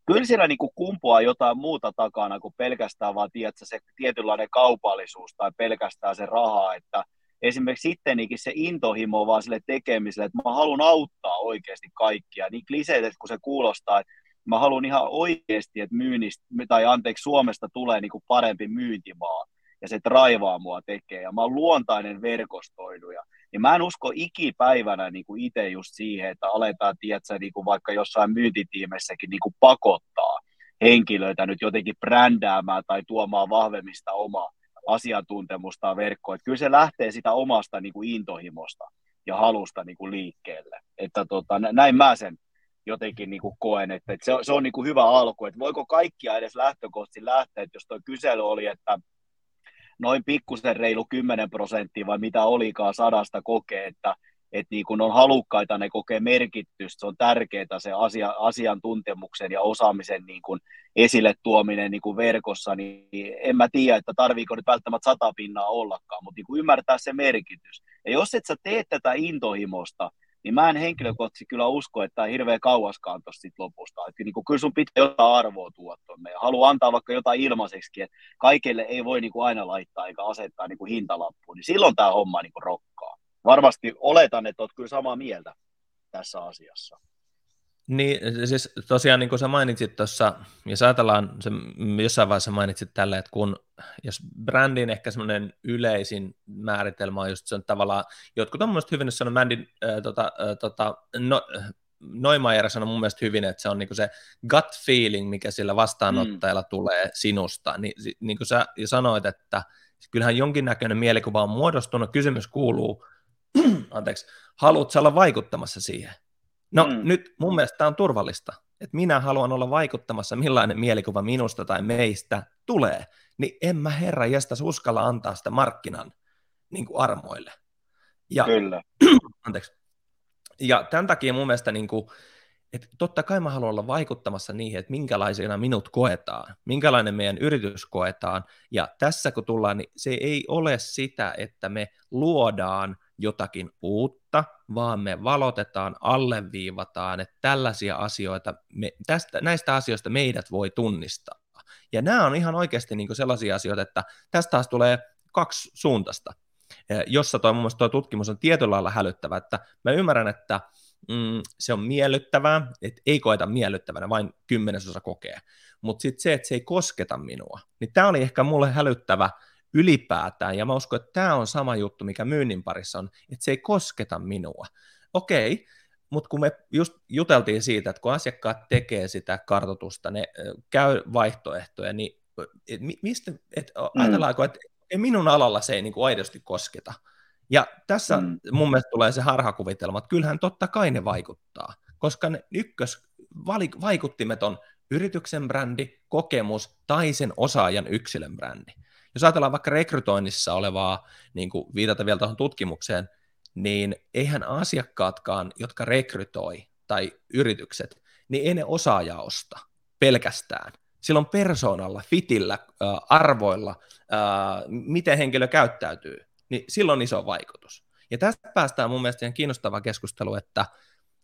kyllä siellä niin kuin kumpuaa jotain muuta takana kuin pelkästään vaan tiedätkö, se tietynlainen kaupallisuus tai pelkästään se raha, että esimerkiksi sittenikin se intohimo vaan sille tekemiselle, että mä haluan auttaa oikeasti kaikkia, niin kliseet, kun se kuulostaa, että mä haluan ihan oikeasti, että myynnistä, tai anteeksi, Suomesta tulee niin kuin parempi myyntimaa ja se raivaa mua tekee, ja mä oon luontainen verkostoiduja, niin mä en usko ikipäivänä niin kuin itse just siihen, että aletaan, tiedätkö, niin kuin vaikka jossain myyntitiimessäkin niin kuin pakottaa henkilöitä nyt jotenkin brändäämään tai tuomaan vahvemmista omaa asiantuntemusta verkkoon. Että kyllä se lähtee sitä omasta niin kuin intohimosta ja halusta niin kuin liikkeelle. Että tota, näin mä sen jotenkin niin kuin koen, että, että se, on, se on niin kuin hyvä alku, että voiko kaikkia edes lähtökohtaisesti lähteä, että jos tuo kysely oli, että noin pikkusen reilu 10 prosenttia vai mitä olikaan sadasta kokee, että että niin kun on halukkaita, ne kokee merkitystä, se on tärkeää se asia, asiantuntemuksen ja osaamisen niin kun esille tuominen niin kun verkossa, niin en mä tiedä, että tarviiko nyt välttämättä sata pinnaa ollakaan, mutta niin ymmärtää se merkitys. Ja jos et sä tee tätä intohimosta, niin mä en henkilökohtaisesti kyllä usko, että tämä hirveän kauaskaan tuosta lopusta. Että niin kuin, kyllä sun pitää jotain arvoa tuoda tuonne ja haluaa antaa vaikka jotain ilmaiseksi, että kaikille ei voi niin kuin aina laittaa eikä asettaa niin kuin hintalappuun, niin silloin tämä homma niin kuin rokkaa. Varmasti oletan, että olet kyllä samaa mieltä tässä asiassa. Niin, siis tosiaan niin kuin sä mainitsit tuossa, jos ajatellaan, se, jossain vaiheessa mainitsit tälle, että kun, jos brändin ehkä semmoinen yleisin määritelmä on just se on tavallaan, jotkut on mun mielestä hyvin sanonut, Mändin, äh, tota, äh, tota, no, Noimajer sanoi mun mielestä hyvin, että se on niinku se gut feeling, mikä sillä vastaanottajalla mm. tulee sinusta. Ni, niin kuin sä sanoit, että kyllähän jonkinnäköinen mielikuva on muodostunut. Kysymys kuuluu, anteeksi, haluatko olla vaikuttamassa siihen? No mm. nyt mun mielestä tämä on turvallista, että minä haluan olla vaikuttamassa, millainen mielikuva minusta tai meistä tulee, niin en mä herra jästäs uskalla antaa sitä markkinan niin kuin armoille. Ja, Kyllä. anteeksi. Ja tämän takia mun mielestä, niin kuin, että totta kai mä haluan olla vaikuttamassa niihin, että minkälaisena minut koetaan, minkälainen meidän yritys koetaan, ja tässä kun tullaan, niin se ei ole sitä, että me luodaan jotakin uutta, vaan me valotetaan, alleviivataan, että tällaisia asioita, me, tästä, näistä asioista meidät voi tunnistaa. Ja nämä on ihan oikeasti niin sellaisia asioita, että tästä taas tulee kaksi suuntasta, eh, jossa toi, mun mielestä tuo tutkimus on tietyllä lailla hälyttävä, että mä ymmärrän, että mm, se on miellyttävää, että ei koeta miellyttävänä, vain kymmenesosa kokee, mutta sitten se, että se ei kosketa minua, niin tämä oli ehkä mulle hälyttävä ylipäätään, ja mä uskon, että tämä on sama juttu, mikä myynnin parissa on, että se ei kosketa minua. Okei, mutta kun me just juteltiin siitä, että kun asiakkaat tekee sitä kartotusta, ne käy vaihtoehtoja, niin et mistä, et mm. ajatellaanko, että minun alalla se ei niin kuin aidosti kosketa. Ja tässä mm. mun mielestä tulee se harhakuvitelma, että kyllähän totta kai ne vaikuttaa, koska ne ykkös vaikuttimet on yrityksen brändi, kokemus tai sen osaajan yksilön brändi. Jos ajatellaan vaikka rekrytoinnissa olevaa, niin kuin viitata vielä tuohon tutkimukseen, niin eihän asiakkaatkaan, jotka rekrytoi, tai yritykset, niin ei ne osaaja osta pelkästään. Silloin persoonalla, fitillä, arvoilla, miten henkilö käyttäytyy, niin silloin on iso vaikutus. Ja tästä päästään mun mielestä ihan kiinnostava keskustelu, että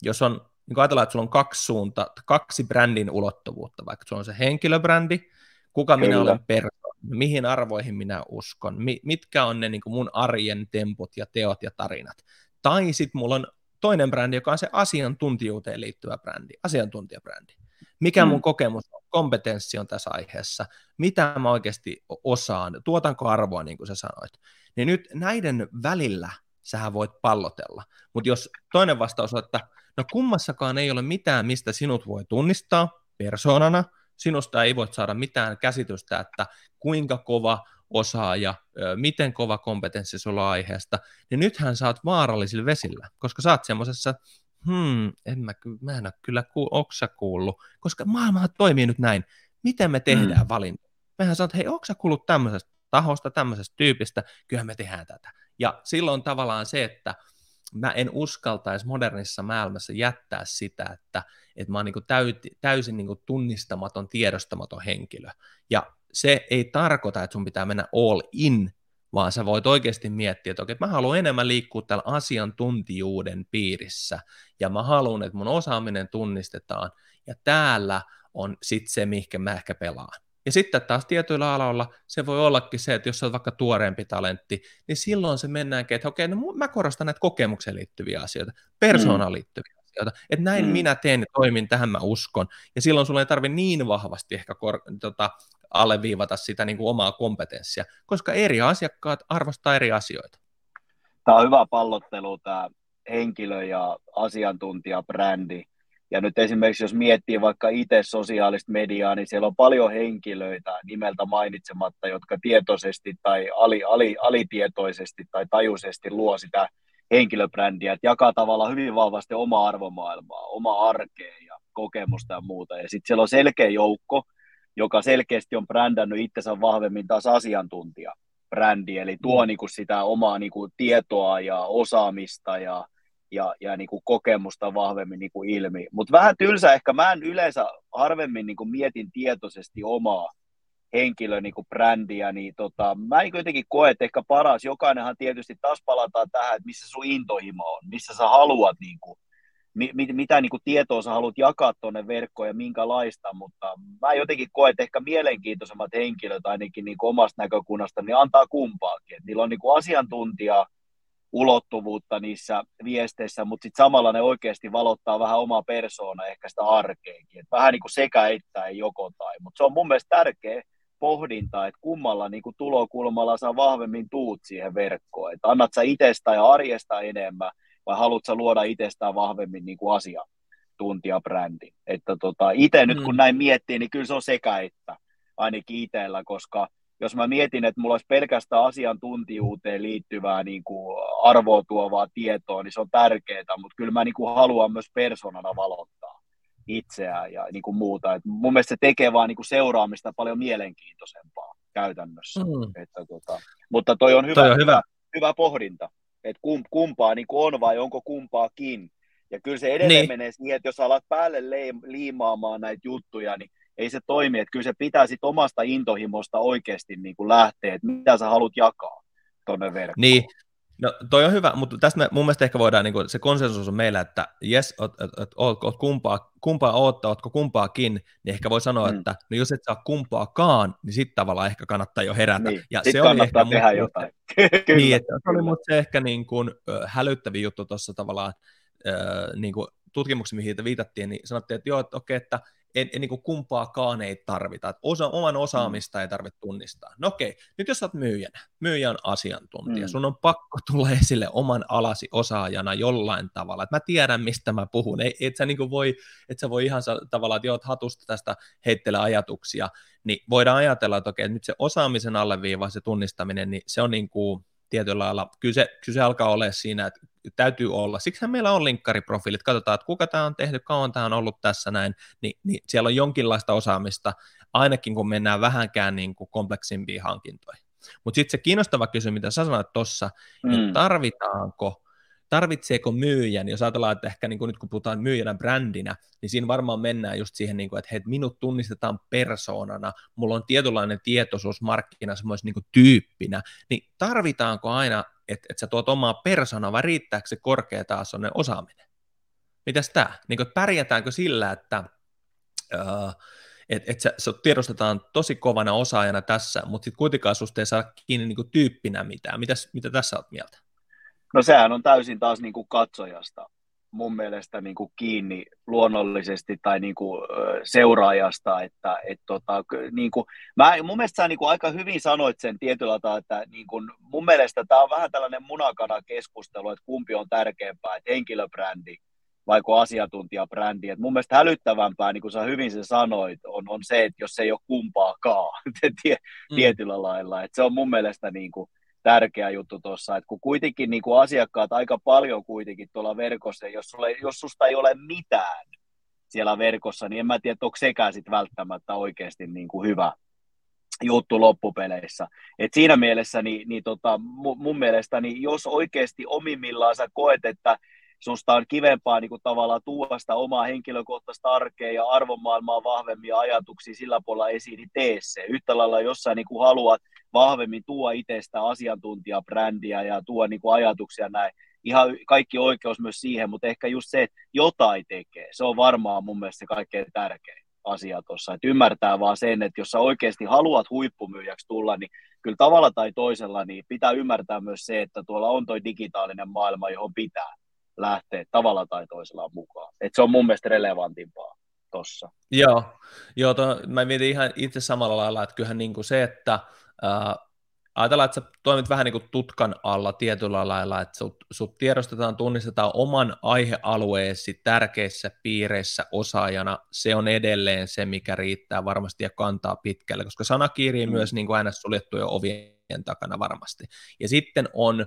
jos on, niin ajatellaan, että sulla on kaksi suunta, kaksi brändin ulottuvuutta, vaikka sulla on se henkilöbrändi, kuka Kyllä. minä olen persoona, mihin arvoihin minä uskon, mitkä on ne niin kuin mun arjen temput ja teot ja tarinat. Tai sitten mulla on toinen brändi, joka on se asiantuntijuuteen liittyvä brändi, asiantuntijabrändi. Mikä mun mm. kokemus on, kompetenssi on tässä aiheessa, mitä mä oikeasti osaan, tuotanko arvoa, niin kuin sä sanoit. Niin nyt näiden välillä sähän voit pallotella. Mutta jos toinen vastaus on, että no kummassakaan ei ole mitään, mistä sinut voi tunnistaa persoonana, sinusta ei voi saada mitään käsitystä, että kuinka kova osaaja, miten kova kompetenssi sulla on aiheesta, niin nythän saat vaarallisilla vesillä, koska saat semmoisessa, hmm, en mä, mä en ole kyllä ku, oksa kuullut, koska maailma toimii nyt näin, miten me tehdään mm. valinta? Mehän että hei, oksa kuullut tämmöisestä tahosta, tämmöisestä tyypistä, kyllä me tehdään tätä. Ja silloin tavallaan se, että mä en uskaltaisi modernissa maailmassa jättää sitä, että, että mä oon niin täyt, täysin niin tunnistamaton, tiedostamaton henkilö. Ja se ei tarkoita, että sun pitää mennä all in, vaan sä voit oikeasti miettiä, että okei, että mä haluan enemmän liikkua täällä asiantuntijuuden piirissä, ja mä haluan, että mun osaaminen tunnistetaan, ja täällä on sitten se, mihinkä mä ehkä pelaan. Ja sitten taas tietyillä aloilla se voi ollakin se, että jos sä oot vaikka tuoreempi talentti, niin silloin se mennäänkin, että okei, no mä korostan näitä kokemukseen liittyviä asioita, persoonaan mm. liittyviä asioita, että näin mm. minä teen ja toimin, tähän mä uskon. Ja silloin sulla ei tarvi niin vahvasti ehkä kor- tota, alleviivata sitä niin kuin omaa kompetenssia, koska eri asiakkaat arvostaa eri asioita. Tämä on hyvä pallottelu, tämä henkilö- ja asiantuntijabrändi. Ja nyt esimerkiksi jos miettii vaikka itse sosiaalista mediaa, niin siellä on paljon henkilöitä nimeltä mainitsematta, jotka tietoisesti tai ali, ali, alitietoisesti tai tajuisesti luo sitä henkilöbrändiä, että jakaa tavallaan hyvin vahvasti omaa arvomaailmaa, omaa arkea ja kokemusta ja muuta. Ja sitten siellä on selkeä joukko, joka selkeästi on brändännyt itsensä vahvemmin taas asiantuntija brändi, eli tuo mm. niin kuin sitä omaa niin kuin tietoa ja osaamista ja ja, ja niin kuin kokemusta vahvemmin niin kuin ilmi. Mutta vähän tylsä ehkä, mä en yleensä harvemmin niin kuin mietin tietoisesti omaa henkilö niin brändiä, niin tota, mä en jotenkin koe, että ehkä paras, jokainenhan tietysti taas palataan tähän, että missä sun intohimo on, missä sä haluat, niin kuin, mi, mit, mitä niin kuin tietoa sä haluat jakaa tuonne verkkoon ja minkälaista, mutta mä jotenkin koe, että ehkä mielenkiintoisemmat henkilöt ainakin niin kuin omasta näkökunnasta, niin antaa kumpaakin. Et niillä on niin kuin asiantuntija, ulottuvuutta niissä viesteissä, mutta sitten samalla ne oikeasti valottaa vähän omaa persoonaa, ehkä sitä arkeenkin. Et vähän niin kuin sekä että ei joko tai, mutta se on mun mielestä tärkeä pohdinta, että kummalla niin kuin tulokulmalla sä vahvemmin tuut siihen verkkoon. Että annat sä itsestä ja arjesta enemmän vai haluat sä luoda itsestään vahvemmin niin kuin asiantuntijabrändi. Että tota, itse nyt kun mm. näin miettii, niin kyllä se on sekä että ainakin itsellä, koska – jos mä mietin, että mulla olisi pelkästään asiantuntijuuteen liittyvää niin kuin arvoa tuovaa tietoa, niin se on tärkeää, mutta kyllä mä niin kuin haluan myös persoonana valottaa itseään ja niin kuin muuta. Et mun mielestä se tekee vaan niin kuin seuraamista paljon mielenkiintoisempaa käytännössä. Mm. Että, tota, mutta toi on hyvä, toi on hyvä. hyvä pohdinta, että kumpaa niin kuin on vai onko kumpaakin. Ja kyllä se edelleen niin. menee siihen, että jos alat päälle liimaamaan näitä juttuja, niin ei se toimi, että kyllä se pitää sit omasta intohimosta oikeasti niin kuin lähteä, että mitä sä haluat jakaa tuonne verkkoon. Niin, No toi on hyvä, mutta tästä me, mun mielestä ehkä voidaan, niin kuin, se konsensus on meillä, että jes, oot, oot, oot, oot, oot kumpaa, kumpaa oot, ootko kumpaakin, niin ehkä voi sanoa, mm. että no jos et saa kumpaakaan, niin sitten tavallaan ehkä kannattaa jo herätä. Niin, ja se oli ehkä tehdä mun, jotain. niin, että se oli mutta se ehkä niin kuin, hälyttävin juttu tuossa tavallaan, niin kuin tutkimuksen, mihin viitattiin, niin sanottiin, että joo, että okei, että en, en, niin kuin kumpaakaan ei tarvita. Että osa, oman osaamista mm. ei tarvitse tunnistaa. No okei, nyt jos olet myyjänä, myyjä on asiantuntija, mm. sun on pakko tulla esille oman alasi osaajana jollain tavalla. Että mä tiedän, mistä mä puhun. Ei, et sä niin voi, et sä voi ihan tavallaan, että oot hatusta tästä heittele ajatuksia, niin voidaan ajatella, että okei, nyt se osaamisen alleviiva, se tunnistaminen, niin se on niin kuin tietyllä lailla, kyllä se, kyllä se alkaa olla siinä, että täytyy olla. Siksi meillä on linkkariprofiilit, katsotaan, että kuka tämä on tehnyt, kauan tämä on ollut tässä näin, niin, niin siellä on jonkinlaista osaamista, ainakin kun mennään vähänkään niin kuin kompleksimpiin hankintoihin. Mutta sitten se kiinnostava kysymys, mitä sä sanoit tuossa, mm. että tarvitaanko tarvitseeko myyjän, jos ajatellaan, että ehkä niin kuin nyt kun puhutaan myyjänä brändinä, niin siinä varmaan mennään just siihen, niin kuin, että hei, minut tunnistetaan persoonana, mulla on tietynlainen tietoisuus markkinassa myös niin kuin tyyppinä, niin tarvitaanko aina, että, että sä tuot omaa persoonaa vai riittääkö se korkeatasoinen osaaminen? Mitäs tämä? Niin pärjätäänkö sillä, että uh, että et sä, sä tiedostetaan tosi kovana osaajana tässä, mutta sitten kuitenkaan susta ei saa kiinni niin tyyppinä mitään. Mitäs, mitä tässä olet mieltä? No sehän on täysin taas niin katsojasta mun mielestä niin kuin kiinni luonnollisesti tai niin kuin seuraajasta, että et tota, niin kuin, mä, mun mielestä sä niin kuin aika hyvin sanoit sen tietyllä tavalla, että niin kuin, mun mielestä tämä on vähän tällainen munakana keskustelu, että kumpi on tärkeämpää, että henkilöbrändi vai asiantuntijabrändi. Et mun mielestä hälyttävämpää, niin kuin sä hyvin sen sanoit, on, on se, että jos ei ole kumpaakaan mm. tietyllä lailla. Et se on mun mielestä niin kuin, tärkeä juttu tuossa, että kun kuitenkin niin kuin asiakkaat aika paljon kuitenkin tuolla verkossa, jos, sulle, jos susta ei ole mitään siellä verkossa, niin en mä tiedä, onko sekään sitten välttämättä oikeasti niin kuin hyvä juttu loppupeleissä. Et siinä mielessä, niin, niin tota, mun mielestä, niin jos oikeasti omimmillaan sä koet, että susta on kivempaa niin kuin tavallaan tuoda sitä omaa henkilökohtaista arkea ja arvomaailmaa vahvemmia ajatuksia sillä puolella esiin, niin tee se. Yhtä lailla jossain niin kuin haluat vahvemmin tuoda itsestä asiantuntijabrändiä ja tuoda niin kuin ajatuksia näin. Ihan kaikki oikeus myös siihen, mutta ehkä just se, että jotain tekee, se on varmaan mun mielestä se kaikkein tärkein asia tuossa. Että ymmärtää vaan sen, että jos sä oikeasti haluat huippumyyjäksi tulla, niin kyllä tavalla tai toisella niin pitää ymmärtää myös se, että tuolla on toi digitaalinen maailma, johon pitää lähteä tavalla tai toisella mukaan. Et se on mun mielestä relevantimpaa tuossa. Joo, Joo to, mä mietin ihan itse samalla lailla, että kyllähän niin kuin se, että ajatellaan, että sä toimit vähän niin kuin tutkan alla tietyllä lailla, että sut, sut tiedostetaan, tunnistetaan oman aihealueesi tärkeissä piireissä osaajana, se on edelleen se, mikä riittää varmasti ja kantaa pitkälle, koska sana kiirii mm. myös niin kuin aina suljettujen ovien takana varmasti. Ja sitten on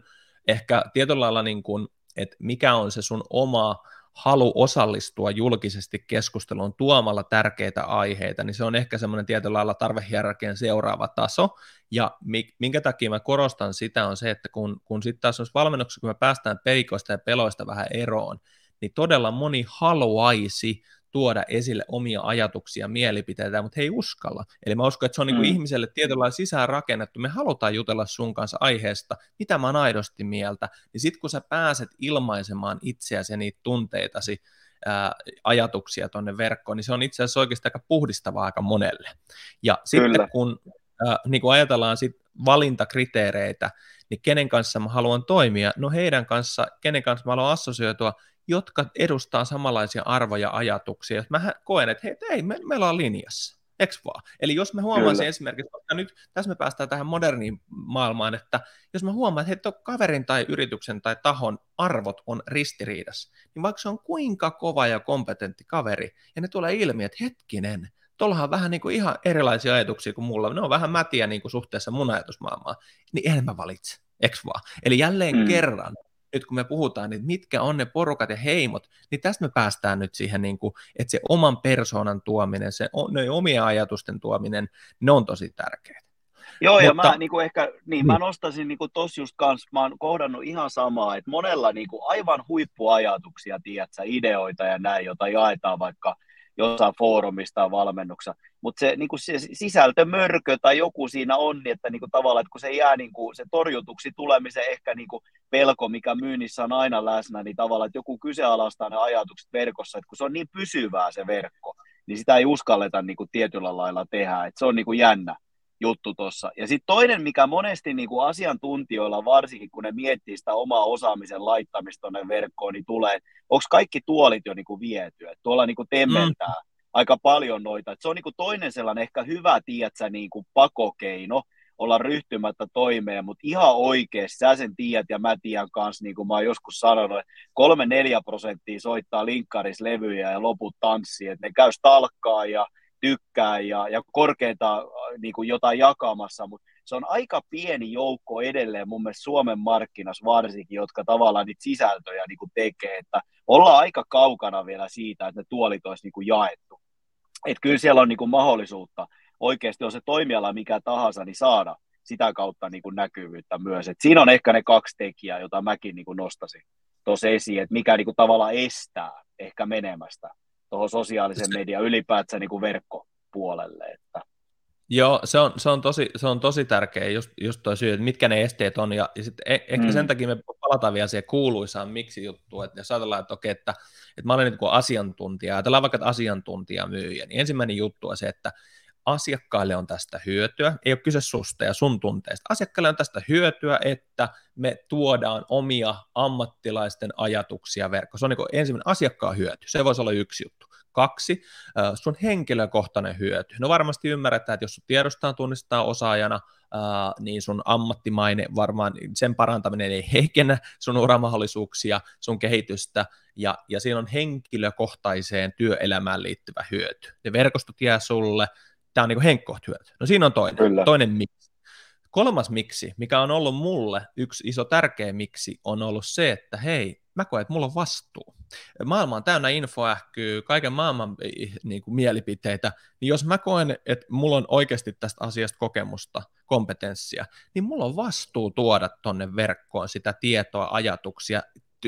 ehkä tietyllä lailla niin kuin että mikä on se sun oma halu osallistua julkisesti keskusteluun tuomalla tärkeitä aiheita, niin se on ehkä semmoinen tietyllä lailla tarvehierarkian seuraava taso, ja minkä takia mä korostan sitä on se, että kun, kun sitten taas valmennuksessa, kun me päästään peikoista ja peloista vähän eroon, niin todella moni haluaisi tuoda esille omia ajatuksia, mielipiteitä, mutta he ei uskalla. Eli mä uskon, että se on niin mm. ihmiselle tietyllä sisään rakennettu. Me halutaan jutella sun kanssa aiheesta, mitä mä oon aidosti mieltä. Niin sitten kun sä pääset ilmaisemaan itseäsi ja niitä tunteitasi, ää, ajatuksia tuonne verkkoon, niin se on itse asiassa oikeasti aika puhdistavaa aika monelle. Ja Kyllä. sitten kun ää, niin kun ajatellaan sit valintakriteereitä, niin kenen kanssa mä haluan toimia? No heidän kanssa, kenen kanssa mä haluan assosioitua, jotka edustaa samanlaisia arvoja ajatuksia. Mä koen, että hei, ei, me, me ollaan linjassa. Eks vaan? Eli jos me huomaan esimerkiksi, että nyt tässä me päästään tähän moderniin maailmaan, että jos mä huomaan, että hei, kaverin tai yrityksen tai tahon arvot on ristiriidassa, niin vaikka se on kuinka kova ja kompetentti kaveri, ja ne tulee ilmi, että hetkinen, tuollahan on vähän niin kuin ihan erilaisia ajatuksia kuin mulla, ne on vähän mätiä niin kuin suhteessa mun ajatusmaailmaan, niin en mä valitse, eks vaan? Eli jälleen mm. kerran nyt kun me puhutaan, niin mitkä on ne porukat ja heimot, niin tästä me päästään nyt siihen, niin kuin, että se oman persoonan tuominen, se ne omien ajatusten tuominen, ne on tosi tärkeitä. Joo, Mutta, ja mä, niin kuin ehkä, niin, mä niin. nostaisin niin kuin tossa just kanssa, mä oon kohdannut ihan samaa, että monella niin kuin aivan huippuajatuksia, tiedätkö, ideoita ja näin, jota jaetaan vaikka jossain foorumista tai valmennuksessa, mutta se, niin se sisältömörkö tai joku siinä on, niin että niin kuin tavallaan, että kun se jää niin kuin, se torjutuksi tulemisen ehkä niin kuin pelko, mikä myynnissä on aina läsnä, niin tavallaan, että joku kyseenalaistaa ne ajatukset verkossa, että kun se on niin pysyvää se verkko, niin sitä ei uskalleta niin kuin tietyllä lailla tehdä, että se on niin kuin jännä juttu tuossa. Ja sitten toinen, mikä monesti niin kuin asiantuntijoilla, varsinkin kun ne miettii sitä omaa osaamisen laittamista tuonne verkkoon, niin tulee, onko kaikki tuolit jo niin kuin viety, että tuolla niin kuin temmeltää mm. Aika paljon noita. Et se on niin kuin toinen sellainen ehkä hyvä, tiedätkö, niin kuin pakokeino, olla ryhtymättä toimeen, mutta ihan oikeasti, sä sen tiedät ja mä tiedän kanssa, niin kuin mä oon joskus sanonut, että kolme neljä prosenttia soittaa linkkarislevyjä ja loput tanssii, että ne käy talkkaa ja tykkää ja, ja korkeinta niin kuin jotain jakamassa, mutta se on aika pieni joukko edelleen mun mielestä Suomen markkinassa varsinkin, jotka tavallaan niitä sisältöjä niin kuin tekee, että ollaan aika kaukana vielä siitä, että ne tuolit olisi niin kuin jaettu. Että kyllä siellä on niin kuin mahdollisuutta oikeasti on se toimiala mikä tahansa, niin saada sitä kautta niin kuin näkyvyyttä myös. Et siinä on ehkä ne kaksi tekijää, jota mäkin niin kuin nostasin tuossa esiin, että mikä niin kuin tavallaan estää ehkä menemästä tuohon sosiaalisen median ylipäätään niin kuin verkkopuolelle. Että. Joo, se on, se on, tosi, se on tosi tärkeä, just, just tuo syy, että mitkä ne esteet on, ja, ja sitten e, ehkä mm. sen takia me palataan vielä siihen kuuluisaan miksi juttu, että jos ajatellaan, että okei, että, että mä olen niin asiantuntija, ajatellaan vaikka, että asiantuntija myyjä, niin ensimmäinen juttu on se, että asiakkaille on tästä hyötyä, ei ole kyse susta ja sun tunteista, asiakkaille on tästä hyötyä, että me tuodaan omia ammattilaisten ajatuksia verkkoon. Se on niin ensimmäinen asiakkaan hyöty, se voisi olla yksi juttu. Kaksi, sun henkilökohtainen hyöty. No varmasti ymmärretään, että jos sun tiedostaan tunnistaa osaajana, niin sun ammattimaine varmaan, sen parantaminen ei heikennä sun uramahdollisuuksia, sun kehitystä, ja, ja siinä on henkilökohtaiseen työelämään liittyvä hyöty. Ne verkostot jää sulle, tämä on niin henkkoht hyöty. No siinä on toinen, Kyllä. toinen miksi. Kolmas miksi, mikä on ollut mulle yksi iso tärkeä miksi, on ollut se, että hei, mä koen, että mulla on vastuu. Maailma on täynnä infoähkyä, kaiken maailman niin kuin mielipiteitä, niin jos mä koen, että mulla on oikeasti tästä asiasta kokemusta, kompetenssia, niin mulla on vastuu tuoda tonne verkkoon sitä tietoa, ajatuksia,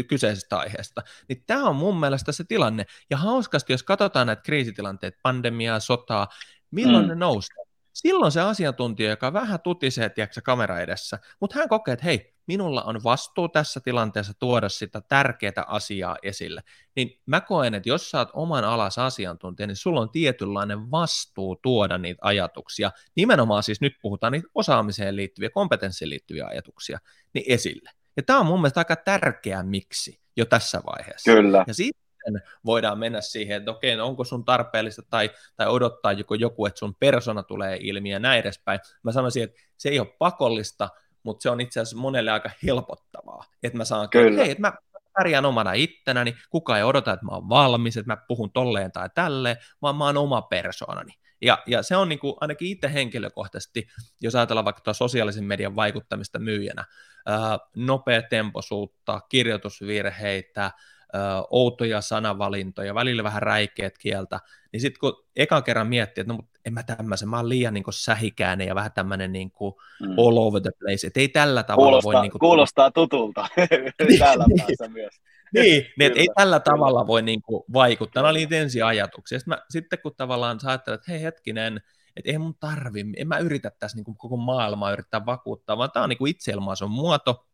kyseisestä aiheesta. Niin tämä on mun mielestä se tilanne. Ja hauskasti, jos katsotaan näitä kriisitilanteita, pandemiaa, sotaa, milloin mm. ne nousee? Silloin se asiantuntija, joka vähän tutisee tiedätkö, kamera edessä, mutta hän kokee, että hei, minulla on vastuu tässä tilanteessa tuoda sitä tärkeää asiaa esille. Niin mä koen, että jos sä oot oman alas asiantuntija, niin sulla on tietynlainen vastuu tuoda niitä ajatuksia, nimenomaan siis nyt puhutaan niitä osaamiseen liittyviä, kompetenssiin liittyviä ajatuksia, niin esille. Ja tämä on mun mielestä aika tärkeä miksi jo tässä vaiheessa. Kyllä. Ja siitä sitten voidaan mennä siihen, että okei, no onko sun tarpeellista tai, tai odottaa joku, joku, että sun persona tulee ilmi ja näin edespäin. Mä sanoisin, että se ei ole pakollista, mutta se on itse asiassa monelle aika helpottavaa, että mä saan, Kyllä. että hei, että mä pärjään omana ittenäni, kukaan ei odota, että mä oon valmis, että mä puhun tolleen tai tälleen, vaan mä oon oma persoonani. Ja, ja se on niin kuin, ainakin itse henkilökohtaisesti, jos ajatellaan vaikka sosiaalisen median vaikuttamista myyjänä, ää, nopea temposuutta, kirjoitusvirheitä, outoja sanavalintoja, välillä vähän räikeät kieltä, niin sitten kun ekan kerran miettii, että no mutta en mä tämmöisen, mä oon liian niin sähikäinen ja vähän tämmöinen niin kuin mm. all over the place, että ei tällä tavalla kuulostaa, voi... Niin kuin, kuulostaa tutulta täällä päässä myös. niin, niin että ei tällä tavalla voi niin kuin vaikuttaa. Nämä oli ensi ajatuksia. Sitten, mä, sitten kun tavallaan sä ajattelet, että hei hetkinen, että ei mun tarvi, en mä yritä tässä niin kuin koko maailmaa yrittää vakuuttaa, vaan tämä on niin kuin itseilmaisun muoto,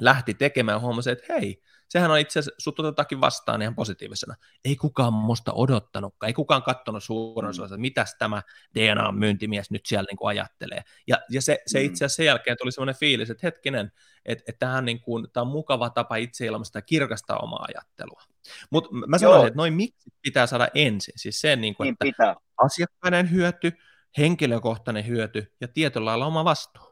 lähti tekemään ja huomasi, että hei, sehän on itse asiassa, sut otetaankin vastaan ihan positiivisena. Ei kukaan musta odottanutkaan, ei kukaan katsonut suurin mm. että mitäs tämä DNA-myyntimies nyt siellä niin kuin ajattelee. Ja, ja se, se mm. itse asiassa sen jälkeen tuli semmoinen fiilis, että hetkinen, että, että tämä, on niin kuin, tämä on mukava tapa itse ilmasta ja kirkastaa omaa ajattelua. Mutta mä sanoisin, että noin miksi pitää saada ensin, siis se, niin kuin, niin että pitää. asiakkaiden hyöty, henkilökohtainen hyöty ja tietyllä lailla oma vastuu.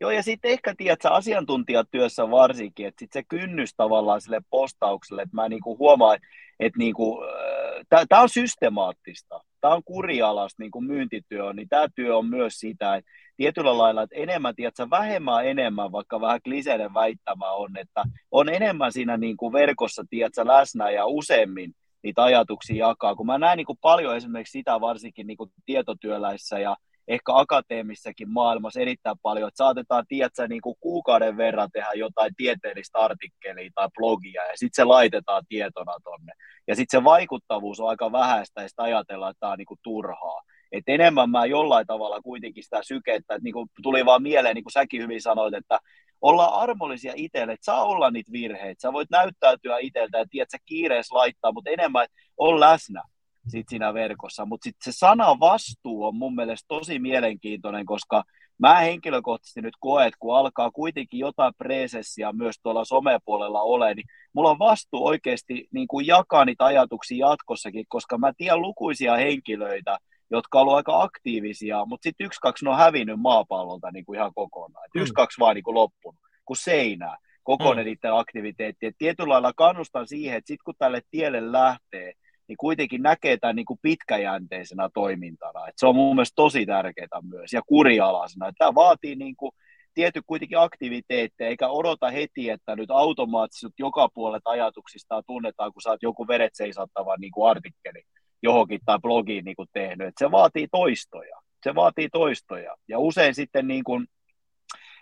Joo, ja sitten ehkä, tiedät, asiantuntijatyössä varsinkin, että sitten se kynnys tavallaan sille postaukselle, että mä niinku huomaan, että, niinku, äh, tämä on systemaattista, tämä on kurialasta niin kuin myyntityö, niin tämä työ on myös sitä, että tietyllä lailla, että enemmän, tiedätkö, vähemmän enemmän, vaikka vähän kliseinen väittämä on, että on enemmän siinä niin kuin verkossa, tiedätkö, läsnä ja useammin niitä ajatuksia jakaa, kun mä näen niin kuin paljon esimerkiksi sitä varsinkin niin kuin tietotyöläissä ja ehkä akateemissakin maailmassa erittäin paljon, että saatetaan, tiedätkö, niin kuin kuukauden verran tehdä jotain tieteellistä artikkelia tai blogia, ja sitten se laitetaan tietona tonne. Ja sitten se vaikuttavuus on aika vähäistä, ja sitten ajatellaan, että tämä on niin kuin turhaa. Et enemmän mä jollain tavalla kuitenkin sitä sykettä, että niin kuin tuli vaan mieleen, niin kuin säkin hyvin sanoit, että ollaan armollisia itselle, että saa olla niitä virheitä, sä voit näyttäytyä itseltä ja tiedät, sä kiireessä laittaa, mutta enemmän on läsnä sit siinä verkossa. Mutta sitten se sana vastuu on mun mielestä tosi mielenkiintoinen, koska mä henkilökohtaisesti nyt koen, että kun alkaa kuitenkin jotain presessiä myös tuolla somepuolella ole, niin mulla on vastuu oikeasti niin kuin jakaa niitä ajatuksia jatkossakin, koska mä tiedän lukuisia henkilöitä, jotka on ollut aika aktiivisia, mutta sitten yksi, kaksi ne on hävinnyt maapallolta niin kuin ihan kokonaan. Mm. Yksi, kaksi vaan niin kuin loppunut, kuin seinää, kokoinen mm. niiden aktiviteetti. Et tietyllä lailla kannustan siihen, että sitten kun tälle tielle lähtee, niin kuitenkin näkee tämän niin kuin pitkäjänteisenä toimintana. Et se on mun mielestä tosi tärkeää myös ja kurialaisena. Tämä vaatii niin kuin tietty kuitenkin aktiviteetteja, eikä odota heti, että nyt automaattisesti joka puolet ajatuksista tunnetaan, kun saat joku veret seisattavan niin kuin artikkeli johonkin tai blogiin niin kuin tehnyt. Et se vaatii toistoja. Se vaatii toistoja. Ja usein sitten niin kuin,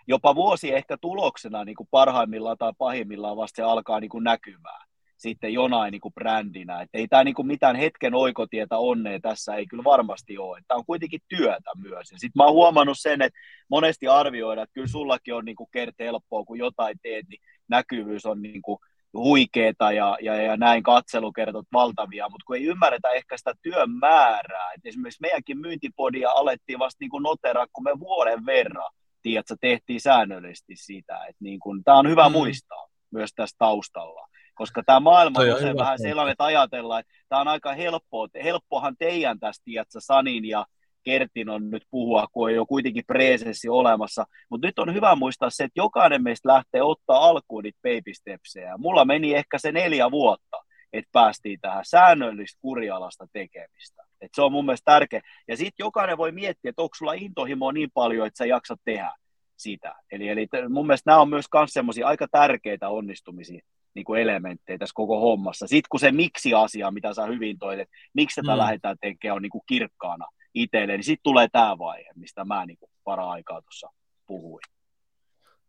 jopa vuosi ehkä tuloksena niin kuin parhaimmillaan tai pahimmillaan vasta se alkaa niin kuin näkymään sitten jonain niin kuin brändinä. Et ei tämä niin kuin mitään hetken oikotietä onnea tässä ei kyllä varmasti ole. Tämä on kuitenkin työtä myös. Sitten mä oon huomannut sen, että monesti arvioidaan, että kyllä sullakin on niin kuin Kert helppoa, kun jotain teet, niin näkyvyys on niin kuin huikeeta ja, ja, ja näin katselukertot valtavia, mutta kun ei ymmärretä ehkä sitä työn määrää, että esimerkiksi meidänkin myyntipodia alettiin vasta niin noteraa, kun me vuoden verran, tiedätkö, tehtiin säännöllisesti sitä, että niin kuin, tämä on hyvä mm. muistaa myös tässä taustalla, koska tämä maailma on usein vähän sellainen, että ajatellaan, että tämä on aika helppoa, helppohan teidän tästä, tiedätkö, Sanin ja Kertin on nyt puhua, kun on jo kuitenkin presenssi olemassa. Mutta nyt on hyvä muistaa se, että jokainen meistä lähtee ottaa alkuun niitä baby stepsejä. Mulla meni ehkä se neljä vuotta, että päästiin tähän säännöllistä kurialasta tekemistä. Et se on mun mielestä tärkeä. Ja sitten jokainen voi miettiä, että onko sulla intohimoa niin paljon, että sä jaksat tehdä sitä. Eli, eli mun mielestä nämä on myös semmoisia aika tärkeitä onnistumisia niin kuin elementtejä tässä koko hommassa. Sitten kun se miksi-asia, mitä sä hyvin toit, että miksi tätä mm. lähdetään tekemään, on niin kuin kirkkaana, itselle, niin sitten tulee tämä vaihe, mistä mä niin para-aikaa tuossa puhuin.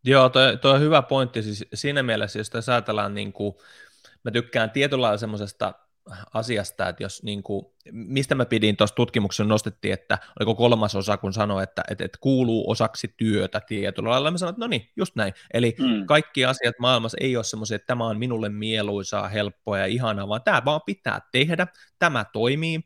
Joo, toi, toi on hyvä pointti. Siis siinä mielessä, jos tässä ajatellaan, niin kuin, mä tykkään tietyllä lailla semmoisesta asiasta, että jos niin kuin, mistä mä pidin tuossa tutkimuksessa nostettiin, että oliko kolmas osa, kun sanoi, että, että, että kuuluu osaksi työtä tietyllä lailla, mä sanoin, että no niin, just näin. Eli mm. kaikki asiat maailmassa ei ole semmoisia, että tämä on minulle mieluisaa, helppoa ja ihanaa, vaan tämä vaan pitää tehdä, tämä toimii,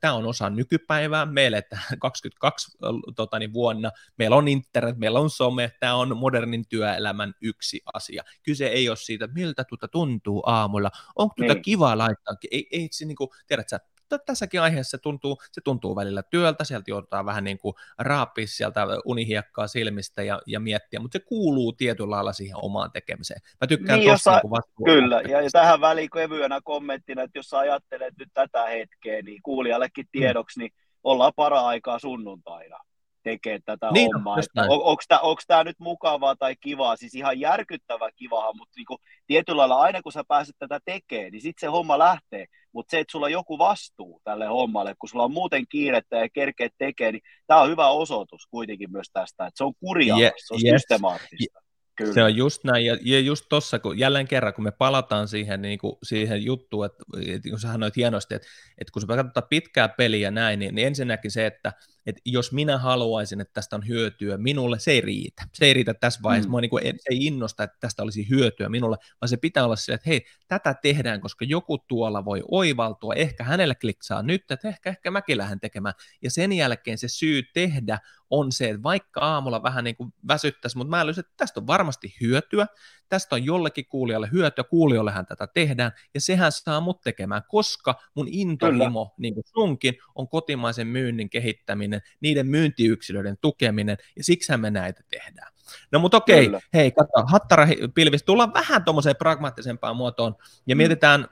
tämä on osa nykypäivää, meille että 22 tota, niin vuonna, meillä on internet, meillä on some, tämä on modernin työelämän yksi asia. Kyse ei ole siitä, miltä tuota tuntuu aamulla, onko tuota niin. kiva laittaa, ei, ei se niin kuin, tiedätkö, tässäkin aiheessa se tuntuu, se tuntuu välillä työltä, sieltä joudutaan vähän niin kuin raapia sieltä unihiekkaa silmistä ja, ja miettiä, mutta se kuuluu tietyllä lailla siihen omaan tekemiseen. Mä tykkään niin, tossa niin vastuu- Kyllä, ja, ja tähän väliin kevyönä kommenttina, että jos sä ajattelet nyt tätä hetkeä, niin kuulijallekin mm. tiedoksi, niin ollaan para-aikaa sunnuntaina tekee tätä niin, hommaa. On, onko tämä nyt mukavaa tai kivaa? Siis ihan järkyttävä kivahan, mutta niinku, tietyllä lailla aina kun sä pääset tätä tekemään, niin sitten se homma lähtee. Mutta se, että sulla on joku vastuu tälle hommalle, kun sulla on muuten kiirettä ja kerkeet tekee, niin tämä on hyvä osoitus kuitenkin myös tästä, että se on kurjaa, yeah, se on yes. systemaattista. Kyllä. Se on just näin, ja, ja just tuossa, kun jälleen kerran, kun me palataan siihen, niin kuin, siihen juttuun, että, että kun sä sanoit hienosti, että, että kun sä katsotaan pitkää peliä näin, niin, niin ensinnäkin se, että, että jos minä haluaisin, että tästä on hyötyä minulle, se ei riitä. Se ei riitä tässä vaiheessa. Mm. Mua niin kuin, se ei innosta, että tästä olisi hyötyä minulle, vaan se pitää olla sillä, että hei, tätä tehdään, koska joku tuolla voi oivaltua, ehkä hänelle kliksaa nyt, että ehkä, ehkä mäkin lähden tekemään. Ja sen jälkeen se syy tehdä on se, että vaikka aamulla vähän niin kuin väsyttäisi, mutta mä älysin, että tästä on varmasti hyötyä, tästä on jollekin kuulijalle hyötyä, kuulijoillehan tätä tehdään, ja sehän saa mut tekemään, koska mun intohimo, Kyllä. niin kuin sunkin, on kotimaisen myynnin kehittäminen, niiden myyntiyksilöiden tukeminen, ja siksi me näitä tehdään. No mutta okei, Kyllä. hei, katso, hattara pilvis, tullaan vähän tuommoiseen pragmaattisempaan muotoon, ja mm. mietitään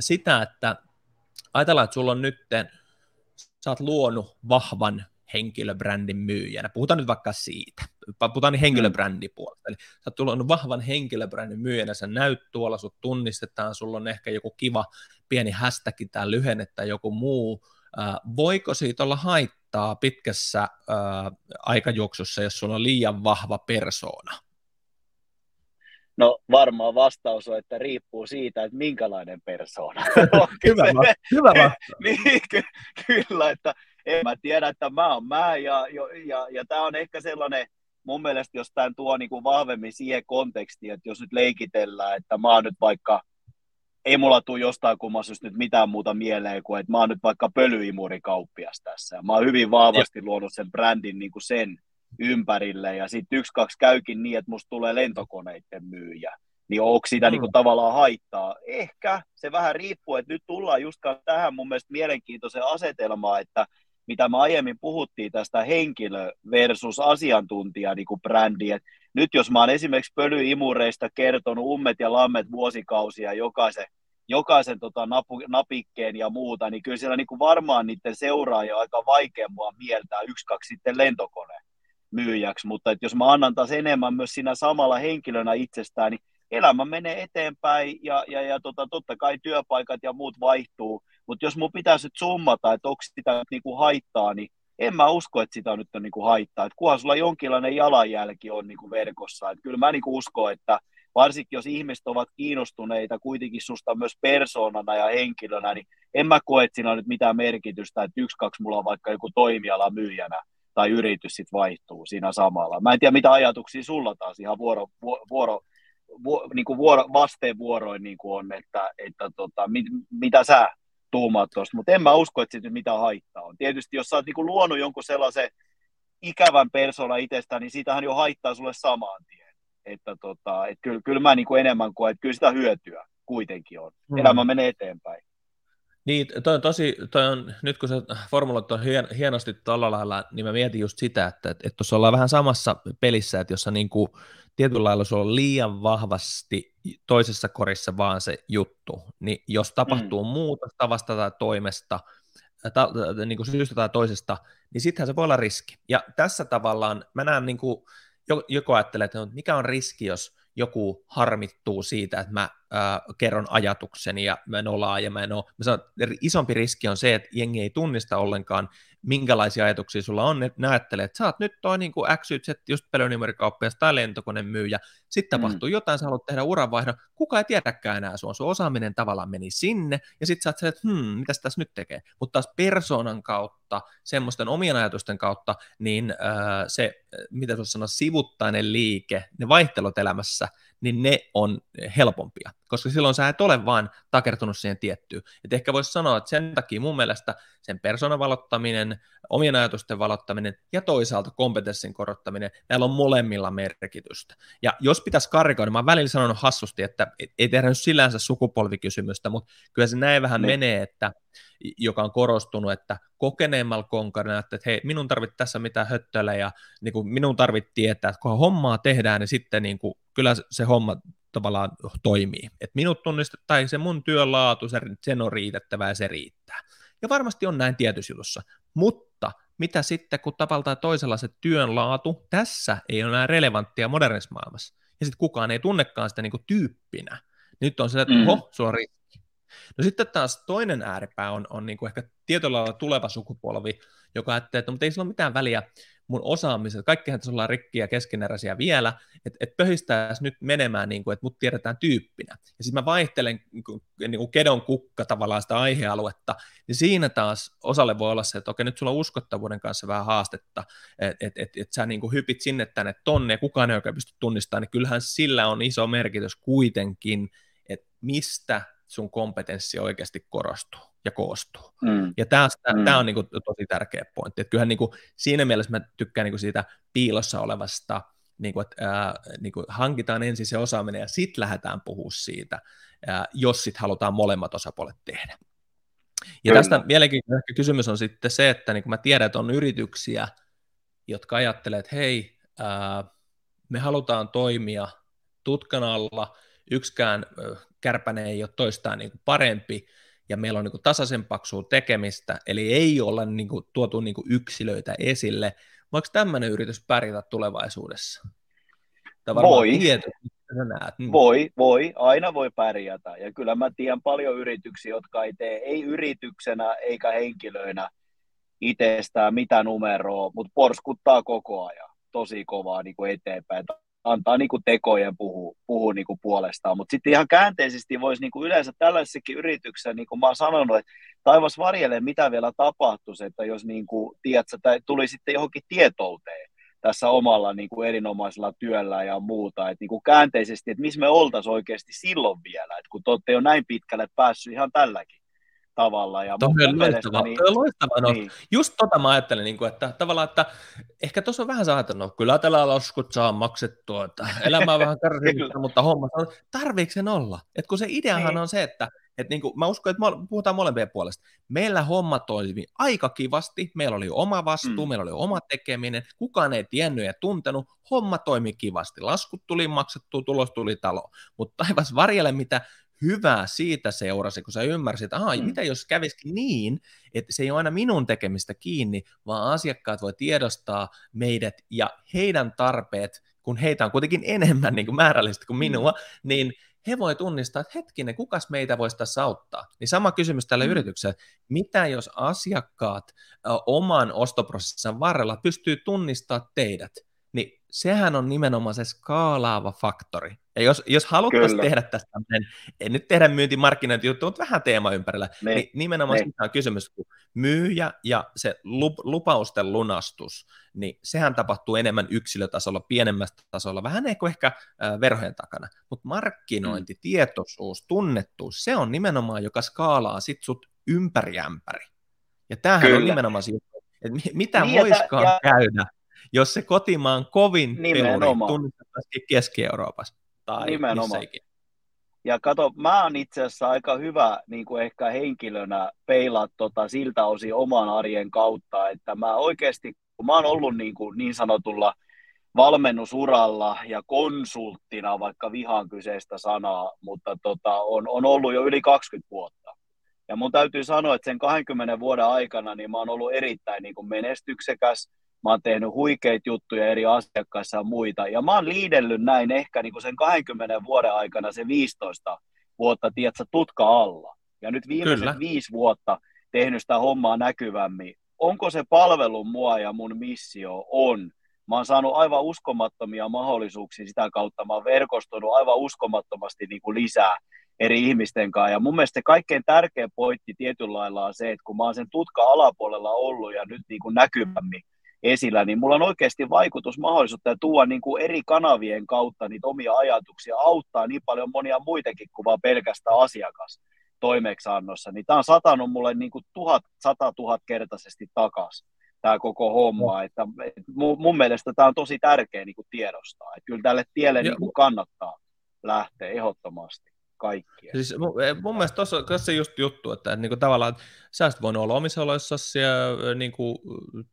sitä, että ajatellaan, että sulla on nyt, sä oot luonut vahvan henkilöbrändin myyjänä. Puhutaan nyt vaikka siitä. Puhutaan niin henkilöbrändipuolesta. Eli sä oot tullut vahvan henkilöbrändin myyjänä, sä näyt tuolla, sut tunnistetaan, sulla on ehkä joku kiva pieni hashtag tai lyhenne tai joku muu. Äh, voiko siitä olla haittaa pitkässä äh, aikajuoksussa, jos sulla on liian vahva persoona? No varmaan vastaus on, että riippuu siitä, että minkälainen persoona. hyvä, hyvä vastaus. niin, ky- kyllä, että en mä tiedä, että mä oon mä, ja, ja, ja tämä on ehkä sellainen, mun mielestä jos tämä tuo niinku vahvemmin siihen kontekstiin, että jos nyt leikitellään, että mä oon nyt vaikka, ei mulla tule jostain kummassa nyt mitään muuta mieleen kuin, että mä oon nyt vaikka pölyimurikauppias tässä, ja mä oon hyvin vahvasti luonut sen brändin niin kuin sen ympärille ja sitten yksi, kaksi käykin niin, että musta tulee lentokoneiden myyjä. Niin onko siitä mm. niin kuin, tavallaan haittaa? Ehkä se vähän riippuu, että nyt tullaan just tähän mun mielestä mielenkiintoiseen asetelmaan, että mitä me aiemmin puhuttiin tästä henkilö versus asiantuntija niin kuin brändi. Et nyt jos mä oon esimerkiksi pölyimureista kertonut ummet ja lammet vuosikausia jokaisen, jokaisen tota napu, napikkeen ja muuta, niin kyllä siellä niin kuin varmaan niiden seuraajia on aika vaikea mua mieltää yksi, kaksi sitten lentokone myyjäksi, mutta että jos mä annan taas enemmän myös siinä samalla henkilönä itsestään, niin elämä menee eteenpäin ja, ja, ja tota, totta kai työpaikat ja muut vaihtuu, mutta jos mun pitäisi nyt summata, että onko sitä niin kuin haittaa, niin en mä usko, että sitä nyt on niin kuin haittaa. Että kunhan sulla jonkinlainen jalanjälki on niin kuin verkossa. Että kyllä mä niin kuin uskon, että varsinkin jos ihmiset ovat kiinnostuneita kuitenkin susta myös persoonana ja henkilönä, niin en mä koe, että siinä on nyt mitään merkitystä, että yksi, kaksi mulla on vaikka joku toimiala myyjänä tai yritys sitten vaihtuu siinä samalla. Mä en tiedä, mitä ajatuksia sulla taas ihan vuoro, vuoro, vuoro, niin kuin vuoro vasteenvuoroin niin kuin on, että, että tota, mit, mitä sä tuumaat tuosta, mutta en mä usko, että siitä mitään haittaa on. Tietysti jos sä oot niin luonut jonkun sellaisen ikävän persona itsestään, niin siitähän jo haittaa sulle samaan tien. Että tota, et kyllä, kyllä mä niin kuin enemmän koen, että kyllä sitä hyötyä kuitenkin on. Mm. Elämä menee eteenpäin. Niin, toi tosi, toi on, nyt kun sä formuloit on hien, hienosti tuolla lailla, niin mä mietin just sitä, että että, että tuossa ollaan vähän samassa pelissä, että jos sä niin kuin, tietyllä lailla sulla on liian vahvasti toisessa korissa vaan se juttu, niin jos tapahtuu mm. muuta tavasta tai toimesta, ta, niin kuin syystä tai toisesta, niin sittenhän se voi olla riski. Ja tässä tavallaan mä näen, niin kuin, joko ajattelee, että mikä on riski, jos joku harmittuu siitä, että mä ää, kerron ajatukseni ja mä en ja mä en ole. Mä sanon, isompi riski on se, että jengi ei tunnista ollenkaan, minkälaisia ajatuksia sulla on, että ne ajattelee, että sä oot nyt toi niin kuin XYZ, just pelonimerikauppias tai lentokonemyyjä, sitten mm. tapahtuu mm. jotain, sä haluat tehdä uranvaihdon, kuka ei tiedäkään enää sua, sun osaaminen tavallaan meni sinne, ja sitten sä oot että hmm, mitäs tässä nyt tekee, mutta taas persoonan kautta, semmoisten omien ajatusten kautta, niin äh, se, mitä sä sanoa, sivuttainen liike, ne vaihtelut elämässä, niin ne on helpompia, koska silloin sä et ole vaan takertunut siihen tiettyyn. Et ehkä voisi sanoa, että sen takia mun mielestä sen persoonan valottaminen, omien ajatusten valottaminen ja toisaalta kompetenssin korottaminen, näillä on molemmilla merkitystä. Ja jos pitäisi karikoida, niin mä oon välillä sanonut hassusti, että ei tehdä nyt sillänsä sukupolvikysymystä, mutta kyllä se näin vähän ne. Niin. menee, että joka on korostunut, että kokeneemmalla konkarina, että hei, minun tarvitsee tässä mitään höttöillä ja niin kuin minun tarvitsee tietää, että kun hommaa tehdään, niin sitten niin kuin, kyllä se homma tavallaan toimii. Että minut tunnistet, tai se mun työn laatu, se, sen on riitettävä ja se riittää. Ja varmasti on näin tietyssä jutussa. Mutta mitä sitten, kun tavalla tai toisella se työn laatu tässä ei ole enää relevanttia modernissa maailmassa, ja sitten kukaan ei tunnekaan sitä niin kuin tyyppinä. Nyt on se, että mm. oho, sulla on riski. No sitten taas toinen ääripää on, on niin kuin ehkä tietyllä lailla tuleva sukupolvi, joka ajattelee, että mutta ei sillä ole mitään väliä, mun osaamisesta, kaikkihan tässä ollaan rikkiä keskeneräisiä vielä, että et pöhistäisi nyt menemään, niin kuin, että mut tiedetään tyyppinä. Ja sitten mä vaihtelen niin kuin, niin kuin kedon kukka tavallaan sitä aihealuetta, niin siinä taas osalle voi olla se, että okei, nyt sulla on uskottavuuden kanssa vähän haastetta, että et, et, et sä niin kuin hypit sinne tänne tonne, ja kukaan ei oikein pysty tunnistamaan, niin kyllähän sillä on iso merkitys kuitenkin, että mistä sun kompetenssi oikeasti korostuu ja koostuu. Mm. Ja tämä mm. on niin kuin tosi tärkeä pointti. Että kyllähän niin kuin, siinä mielessä mä tykkään niin kuin siitä piilossa olevasta, niin kuin, että ää, niin kuin hankitaan ensin se osaaminen ja sitten lähdetään puhua siitä, ää, jos sitten halutaan molemmat osapuolet tehdä. Ja Kyllä. tästä mielenkiintoinen kysymys on sitten se, että niin mä tiedän, että on yrityksiä, jotka ajattelee, että hei, ää, me halutaan toimia tutkan alla, yksikään kärpäne ei ole toistaan niin kuin parempi, ja meillä on niin kuin tasaisen paksua tekemistä, eli ei olla niin kuin, tuotu niin kuin yksilöitä esille. Voiko tämmöinen yritys pärjätä tulevaisuudessa? Voi. Tieto, näet. Hmm. Voi, voi, aina voi pärjätä. Ja kyllä mä tiedän paljon yrityksiä, jotka ei tee, ei yrityksenä eikä henkilöinä itsestään mitä numeroa, mutta porskuttaa koko ajan tosi kovaa niin kuin eteenpäin antaa niin kuin tekojen puhua, puhua niin kuin puolestaan. Mutta sitten ihan käänteisesti voisi niin kuin yleensä tällaisessakin yrityksessä, niin kuin mä oon sanonut, että taivas varjelle, mitä vielä tapahtuisi, että jos niin kuin, tiedätkö, tai tuli sitten johonkin tietouteen tässä omalla niin kuin erinomaisella työllä ja muuta, että niin kuin käänteisesti, että missä me oltaisiin oikeasti silloin vielä, että kun te olette jo näin pitkälle päässyt ihan tälläkin tavalla. Ja Toi on loistava, niin, on loistava no. niin. Just tota mä ajattelin, niin kuin, että tavallaan, että ehkä tuossa on vähän saattanut, no, kyllä tällä laskut saa maksettua, että elämä on vähän kärsimistä, mutta homma on, tarviiko sen olla? Et kun se ideahan niin. on se, että et niin kuin, mä uskon, että puhutaan molempien puolesta. Meillä homma toimi aika kivasti, meillä oli oma vastuu, mm. meillä oli oma tekeminen, kukaan ei tiennyt ja tuntenut, homma toimi kivasti, laskut tuli maksettu, tulos tuli talo, mutta taivas varjelle mitä hyvää siitä seurasi, kun sä ymmärsit, että mm. mitä jos kävisikin niin, että se ei ole aina minun tekemistä kiinni, vaan asiakkaat voi tiedostaa meidät ja heidän tarpeet, kun heitä on kuitenkin enemmän niin kuin määrällisesti kuin mm. minua, mm. niin he voi tunnistaa, että hetkinen, kukas meitä voisi tässä auttaa. Niin sama kysymys tälle mm. yritykselle, mitä jos asiakkaat oman ostoprosessin varrella pystyy tunnistamaan teidät, niin sehän on nimenomaan se skaalaava faktori. Ja jos, jos haluttaisiin tehdä tästä tämmöinen, en nyt tehdä juttu, mutta vähän teema ympärillä, niin, niin nimenomaan niin. siitä on kysymys, kun myyjä ja se lup, lupausten lunastus, niin sehän tapahtuu enemmän yksilötasolla, pienemmästä tasolla, vähän ehkä, ehkä äh, verhojen takana. Mutta markkinointi, mm. tietoisuus, tunnettuus, se on nimenomaan, joka skaalaa sit sut ympäri ämpäri. Ja tämähän Kyllä. on nimenomaan se että mitä niin, voiskaan ja... käydä, jos se kotimaan kovin peluri tunnistettaisiin Keski-Euroopassa tai Nimenomaan. Ja kato, mä oon itse asiassa aika hyvä niin kuin ehkä henkilönä peilaa tota siltä osin oman arjen kautta, että mä oikeasti, kun mä oon ollut niin, kuin niin sanotulla valmennusuralla ja konsulttina, vaikka vihaan kyseistä sanaa, mutta tota, on, on ollut jo yli 20 vuotta. Ja mun täytyy sanoa, että sen 20 vuoden aikana niin mä oon ollut erittäin niin kuin menestyksekäs, Mä oon tehnyt huikeita juttuja eri asiakkaissa ja muita. Ja mä oon liidellyt näin ehkä niin kuin sen 20 vuoden aikana se 15 vuotta, tiedätkö, tutka alla. Ja nyt viimeiset Kyllä. viisi vuotta tehnyt sitä hommaa näkyvämmin. Onko se palvelu mua ja mun missio? On. Mä oon saanut aivan uskomattomia mahdollisuuksia sitä kautta. Mä oon verkostunut aivan uskomattomasti niin kuin lisää eri ihmisten kanssa. Ja mun mielestä se kaikkein tärkein pointti tietyllä lailla on se, että kun mä oon sen tutka alapuolella ollut ja nyt niin kuin näkyvämmin, esillä, niin mulla on oikeasti vaikutusmahdollisuutta ja tuoda niin kuin eri kanavien kautta niitä omia ajatuksia, auttaa niin paljon monia muitakin kuin vaan pelkästään asiakas toimeksiannossa, niin tämä on satanut mulle niin kuin tuhat, sata tuhat kertaisesti takaisin tämä koko homma. Että, et mun, mun mielestä tämä on tosi tärkeä niin kuin tiedostaa. Että kyllä tälle tielle niin kuin kannattaa lähteä ehdottomasti kaikkia. Siis mun, eh, mun mielestä tuossa on se just juttu, että, että niin kuin tavallaan sä olisit voinut olla omissa oloissasi ja eh, niin kuin,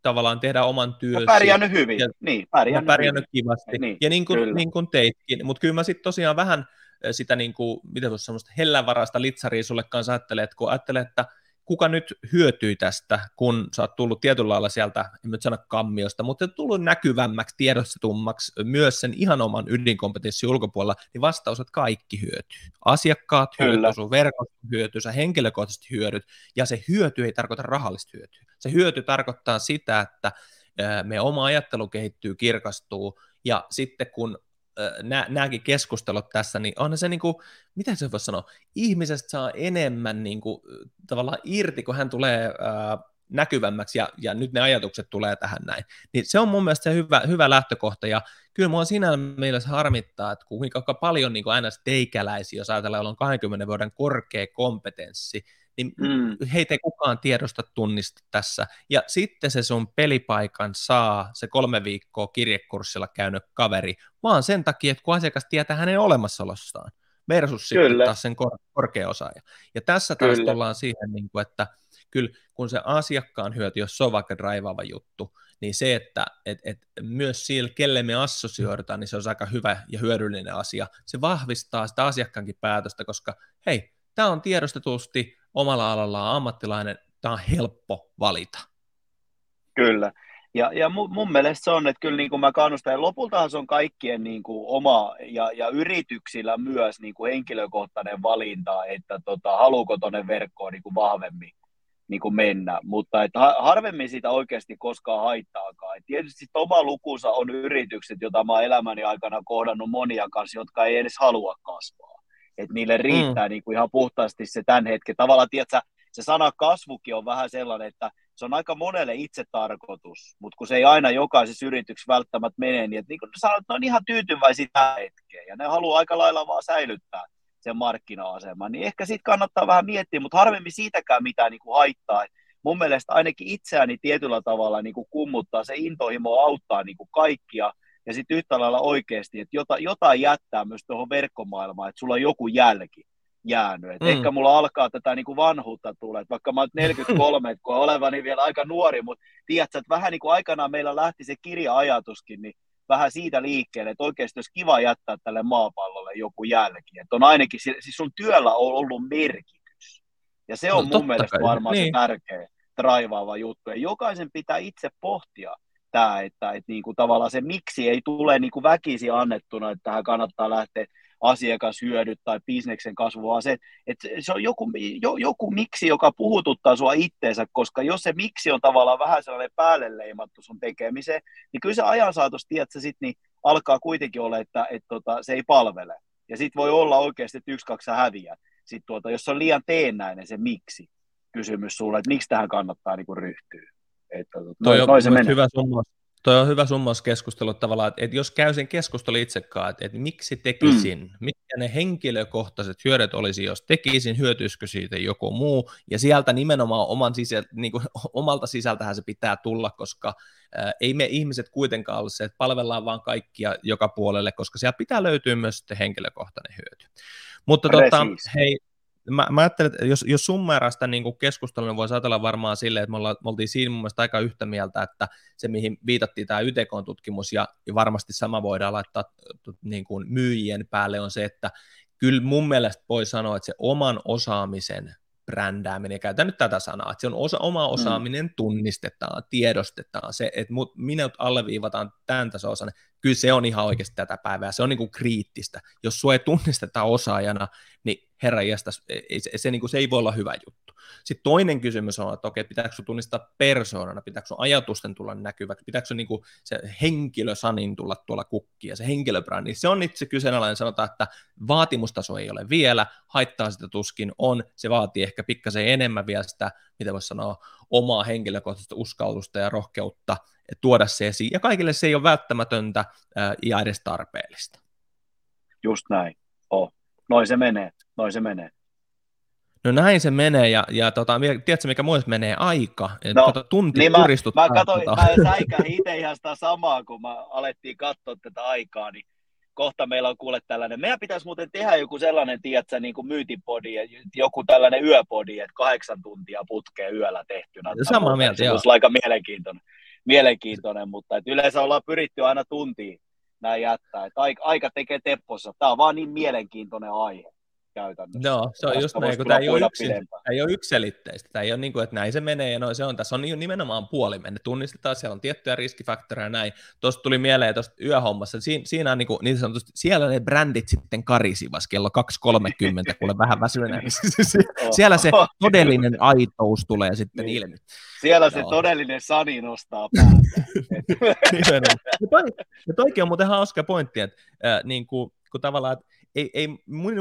tavallaan tehdä oman työsi. Ja pärjännyt hyvin, ja, niin, pärjännyt, pärjännyt hyvin. kivasti. Niin, ja niin kuin, niin kuin teitkin, mutta kyllä mä sitten tosiaan vähän eh, sitä, niin kuin, mitä tuossa semmoista hellänvaraista litsaria sulle kanssa ajattelee, että kun ajattelee, että kuka nyt hyötyy tästä, kun sä oot tullut tietyllä lailla sieltä, en nyt sano kammiosta, mutta tullut näkyvämmäksi, tiedostetummaksi myös sen ihan oman ydinkompetenssin ulkopuolella, niin vastaus, että kaikki hyötyy. Asiakkaat hyötyy, sun verkosto hyötyy, sä henkilökohtaisesti hyödyt, ja se hyöty ei tarkoita rahallista hyötyä. Se hyöty tarkoittaa sitä, että me oma ajattelu kehittyy, kirkastuu, ja sitten kun nämäkin keskustelut tässä, niin on se niin kuin, mitä se voisi sanoa, ihmisestä saa enemmän niin kuin, tavallaan irti, kun hän tulee ää, näkyvämmäksi ja, ja nyt ne ajatukset tulee tähän näin. Niin se on mun mielestä se hyvä, hyvä lähtökohta ja kyllä mua siinä mielessä harmittaa, että kuinka paljon niin kuin teikäläisiä, jos ajatellaan, on 20 vuoden korkea kompetenssi, niin mm. heitä ei kukaan tiedosta tunnista tässä. Ja sitten se sun pelipaikan saa se kolme viikkoa kirjekurssilla käynyt kaveri, vaan sen takia, että kun asiakas tietää hänen olemassaolostaan, versus kyllä. sitten taas sen kor- korkea osaaja. Ja tässä taas kyllä. tullaan siihen, niin kuin, että kyllä kun se asiakkaan hyöty, jos se on vaikka draivaava juttu, niin se, että et, et myös sillä, kelle me assosioidaan, niin se on aika hyvä ja hyödyllinen asia. Se vahvistaa sitä asiakkaankin päätöstä, koska hei, tämä on tiedostetusti omalla alallaan ammattilainen, tämä on helppo valita. Kyllä. Ja, ja mun, mun mielestä se on, että kyllä niin kuin mä kannustan, ja lopultahan se on kaikkien niin kuin oma, ja, ja yrityksillä myös niin kuin henkilökohtainen valinta, että tota, haluuko tuonne verkkoon niin kuin vahvemmin niin kuin mennä, mutta että harvemmin sitä oikeasti koskaan haittaakaan. Et tietysti oma lukunsa on yritykset, joita mä oon elämäni aikana kohdannut monia kanssa, jotka ei edes halua kasvaa että niille riittää mm. niin kuin ihan puhtaasti se tämän hetken. Tavallaan, tiedätkö, se sana kasvukin on vähän sellainen, että se on aika monelle itse tarkoitus, mutta kun se ei aina jokaisessa yrityksessä välttämättä mene, niin, että niin kuin sanot, ne on ihan tyytyväisiä tähän hetkeen, ja ne haluaa aika lailla vaan säilyttää sen markkina-aseman, niin ehkä sitten kannattaa vähän miettiä, mutta harvemmin siitäkään mitään niin kuin haittaa. Mun mielestä ainakin itseäni tietyllä tavalla niin kuin kummuttaa, se intohimo auttaa niin kuin kaikkia, ja sitten yhtä lailla oikeasti, että jota, jotain jättää myös tuohon verkkomaailmaan, että sulla on joku jälki jäänyt. Et mm. Ehkä mulla alkaa tätä niin kuin vanhuutta tulla, että vaikka mä oon 43, että kun olevani vielä aika nuori, mutta tiedätkö, että vähän niin kuin aikanaan meillä lähti se kirja-ajatuskin, niin vähän siitä liikkeelle, että oikeasti olisi kiva jättää tälle maapallolle joku jälki. Että on ainakin, siis sun työllä on ollut merkitys. Ja se on no, mun mielestä kai. varmaan niin. se tärkeä, raivaava juttu. Ja jokaisen pitää itse pohtia tämä, että, että niin kuin tavallaan se miksi ei tule niin kuin väkisi annettuna, että tähän kannattaa lähteä asiakashyödyt tai bisneksen kasvu, vaan se, että se on joku, jo, joku miksi, joka puhututtaa sua itteensä, koska jos se miksi on tavallaan vähän sellainen päälle leimattu sun tekemiseen, niin kyllä se ajan saatossa, tiedätkö, sit, niin alkaa kuitenkin olla, että et, tota, se ei palvele. Ja sitten voi olla oikeasti, että yksi, kaksi häviää. Sitten tuota, jos on liian teennäinen se miksi kysymys sulle, että miksi tähän kannattaa niin kuin ryhtyä. Että, tota, Toi on, se hyvä summaus, Toi on hyvä summaus keskustelu tavallaan, että, että jos käy sen keskustelun itsekaan, että, että miksi tekisin, mm. mitkä ne henkilökohtaiset hyödyt olisi, jos tekisin, hyötyisikö siitä joku muu, ja sieltä nimenomaan oman sisä, niin kuin, omalta sisältähän se pitää tulla, koska ää, ei me ihmiset kuitenkaan ole se, että palvellaan vaan kaikkia joka puolelle, koska siellä pitää löytyä myös henkilökohtainen hyöty. Mutta tota, hei, mä, mä ajattelen, että jos, jos sitä niin keskustelua, niin voisi ajatella varmaan silleen, että me, olla, me oltiin siinä mun mielestä aika yhtä mieltä, että se mihin viitattiin tämä YTK-tutkimus ja, ja varmasti sama voidaan laittaa niin kuin myyjien päälle on se, että kyllä mun mielestä voi sanoa, että se oman osaamisen brändääminen, ja käytän nyt tätä sanaa, että se on osa, oma mm. osaaminen tunnistetaan, tiedostetaan, se, että mut, minut alleviivataan tämän tasoisen, kyllä se on ihan oikeasti tätä päivää, se on niin kuin kriittistä. Jos sua ei tunnisteta osaajana, niin herra jästäs, se, se, niin kuin, se ei voi olla hyvä juttu. Sitten toinen kysymys on, että okei, pitääkö tunnistaa persoonana, pitääkö ajatusten tulla näkyväksi, pitääkö niin kuin se henkilösanin tulla tuolla kukkia, se henkilöbrändi, se on itse kyseenalainen, sanotaan, että vaatimustaso ei ole vielä, haittaa sitä tuskin on, se vaatii ehkä pikkasen enemmän vielä sitä, mitä voisi sanoa, omaa henkilökohtaista uskallusta ja rohkeutta tuoda se esiin, ja kaikille se ei ole välttämätöntä ja edes tarpeellista. Just näin, oh. noin se menee, noin se menee. No näin se menee, ja, ja tota, tiedätkö mikä muista menee aika? Et no, kato, tunti niin mä, mä, katsoin, tota. mä säikähin itse ihan sitä samaa, kun mä alettiin katsoa tätä aikaa, niin kohta meillä on kuule tällainen, meidän pitäisi muuten tehdä joku sellainen, tiedätkö, niin kuin myytipodi, joku tällainen yöpodi, että kahdeksan tuntia putkeen yöllä tehtynä. Sama mieltä, joo. Se aika mielenkiintoinen, mielenkiintoinen mutta että yleensä ollaan pyritty aina tuntiin näin jättää, että aika, aika tekee teppossa. Tämä on vaan niin mielenkiintoinen aihe käytännössä. Joo, se on just näin, kun tämä ei ole, yksin, tämä ei ole ykselitteistä. Tämä ei ole niin kuin, että näin se menee ja noin se on. Tässä on nimenomaan puoli mennä. Tunnistetaan, siellä on tiettyjä riskifaktoreja näin. Tuosta tuli mieleen tuosta yöhommassa. Siinä, siinä on niin, kuin, niin sanotusti, siellä ne brändit sitten karisivas kello 2.30, kuule vähän väsyneenä. siellä se todellinen aitous tulee sitten niin. ilmi. Siellä se Joo. todellinen sani nostaa päätä. ja, toi, ja toikin on muuten hauska pointti, että äh, niin kuin, kun tavallaan, että ei, ei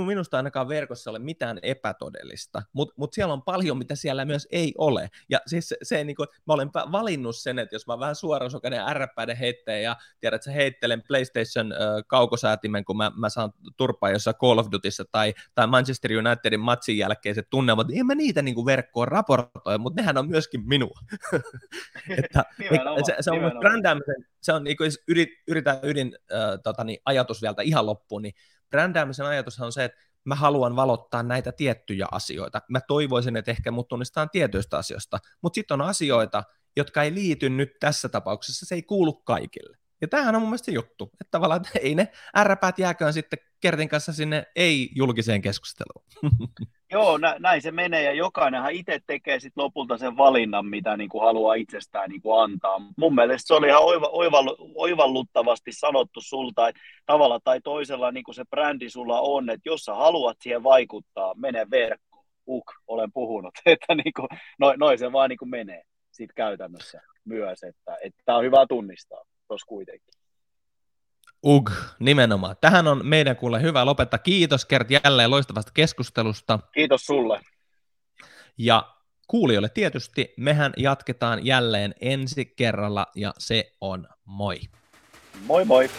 minusta ainakaan verkossa ole mitään epätodellista, mutta mut siellä on paljon, mitä siellä myös ei ole. Ja siis se, se niin kuin, mä olen valinnut sen, että jos mä vähän suorasokainen ärräpäiden heittäjä ja tiedät, että heittelen PlayStation kaukosäätimen, kun mä, mä saan turpaa jossain Call of Dutyssa tai, tai Manchester Unitedin matsin jälkeiset tunnelmat, niin en mä niitä niin kuin verkkoon raportoi, mutta nehän on myöskin minua. että, se, se, on brändäämisen, se on niin kuin, yrit, yritän ydin äh, tota, niin, ajatus vielä ihan loppuun, niin brändäämisen ajatus on se, että mä haluan valottaa näitä tiettyjä asioita. Mä toivoisin, että ehkä mut tunnistetaan tietyistä asioista, mutta sitten on asioita, jotka ei liity nyt tässä tapauksessa, se ei kuulu kaikille. Ja tämähän on mun mielestä juttu, että tavallaan että ei ne ärräpäät jääkään sitten Kertin kanssa sinne ei-julkiseen keskusteluun. Joo, nä, näin se menee ja jokainenhan itse tekee sit lopulta sen valinnan, mitä niin kuin haluaa itsestään niin kuin antaa. Mun mielestä se oli ihan oiva, oiva, oivalluttavasti sanottu sulta, että tavalla tai toisella niin kuin se brändi sulla on, että jos sä haluat siihen vaikuttaa, mene verkkoon. Uk, olen puhunut, että niin kuin, noin, noin se vaan niin kuin menee sit käytännössä myös, että tämä on hyvä tunnistaa tuossa kuitenkin. Ug, nimenomaan. Tähän on meidän kuulle hyvä lopettaa. Kiitos Kert jälleen loistavasta keskustelusta. Kiitos sulle. Ja kuulijoille tietysti, mehän jatketaan jälleen ensi kerralla ja se on moi. Moi moi.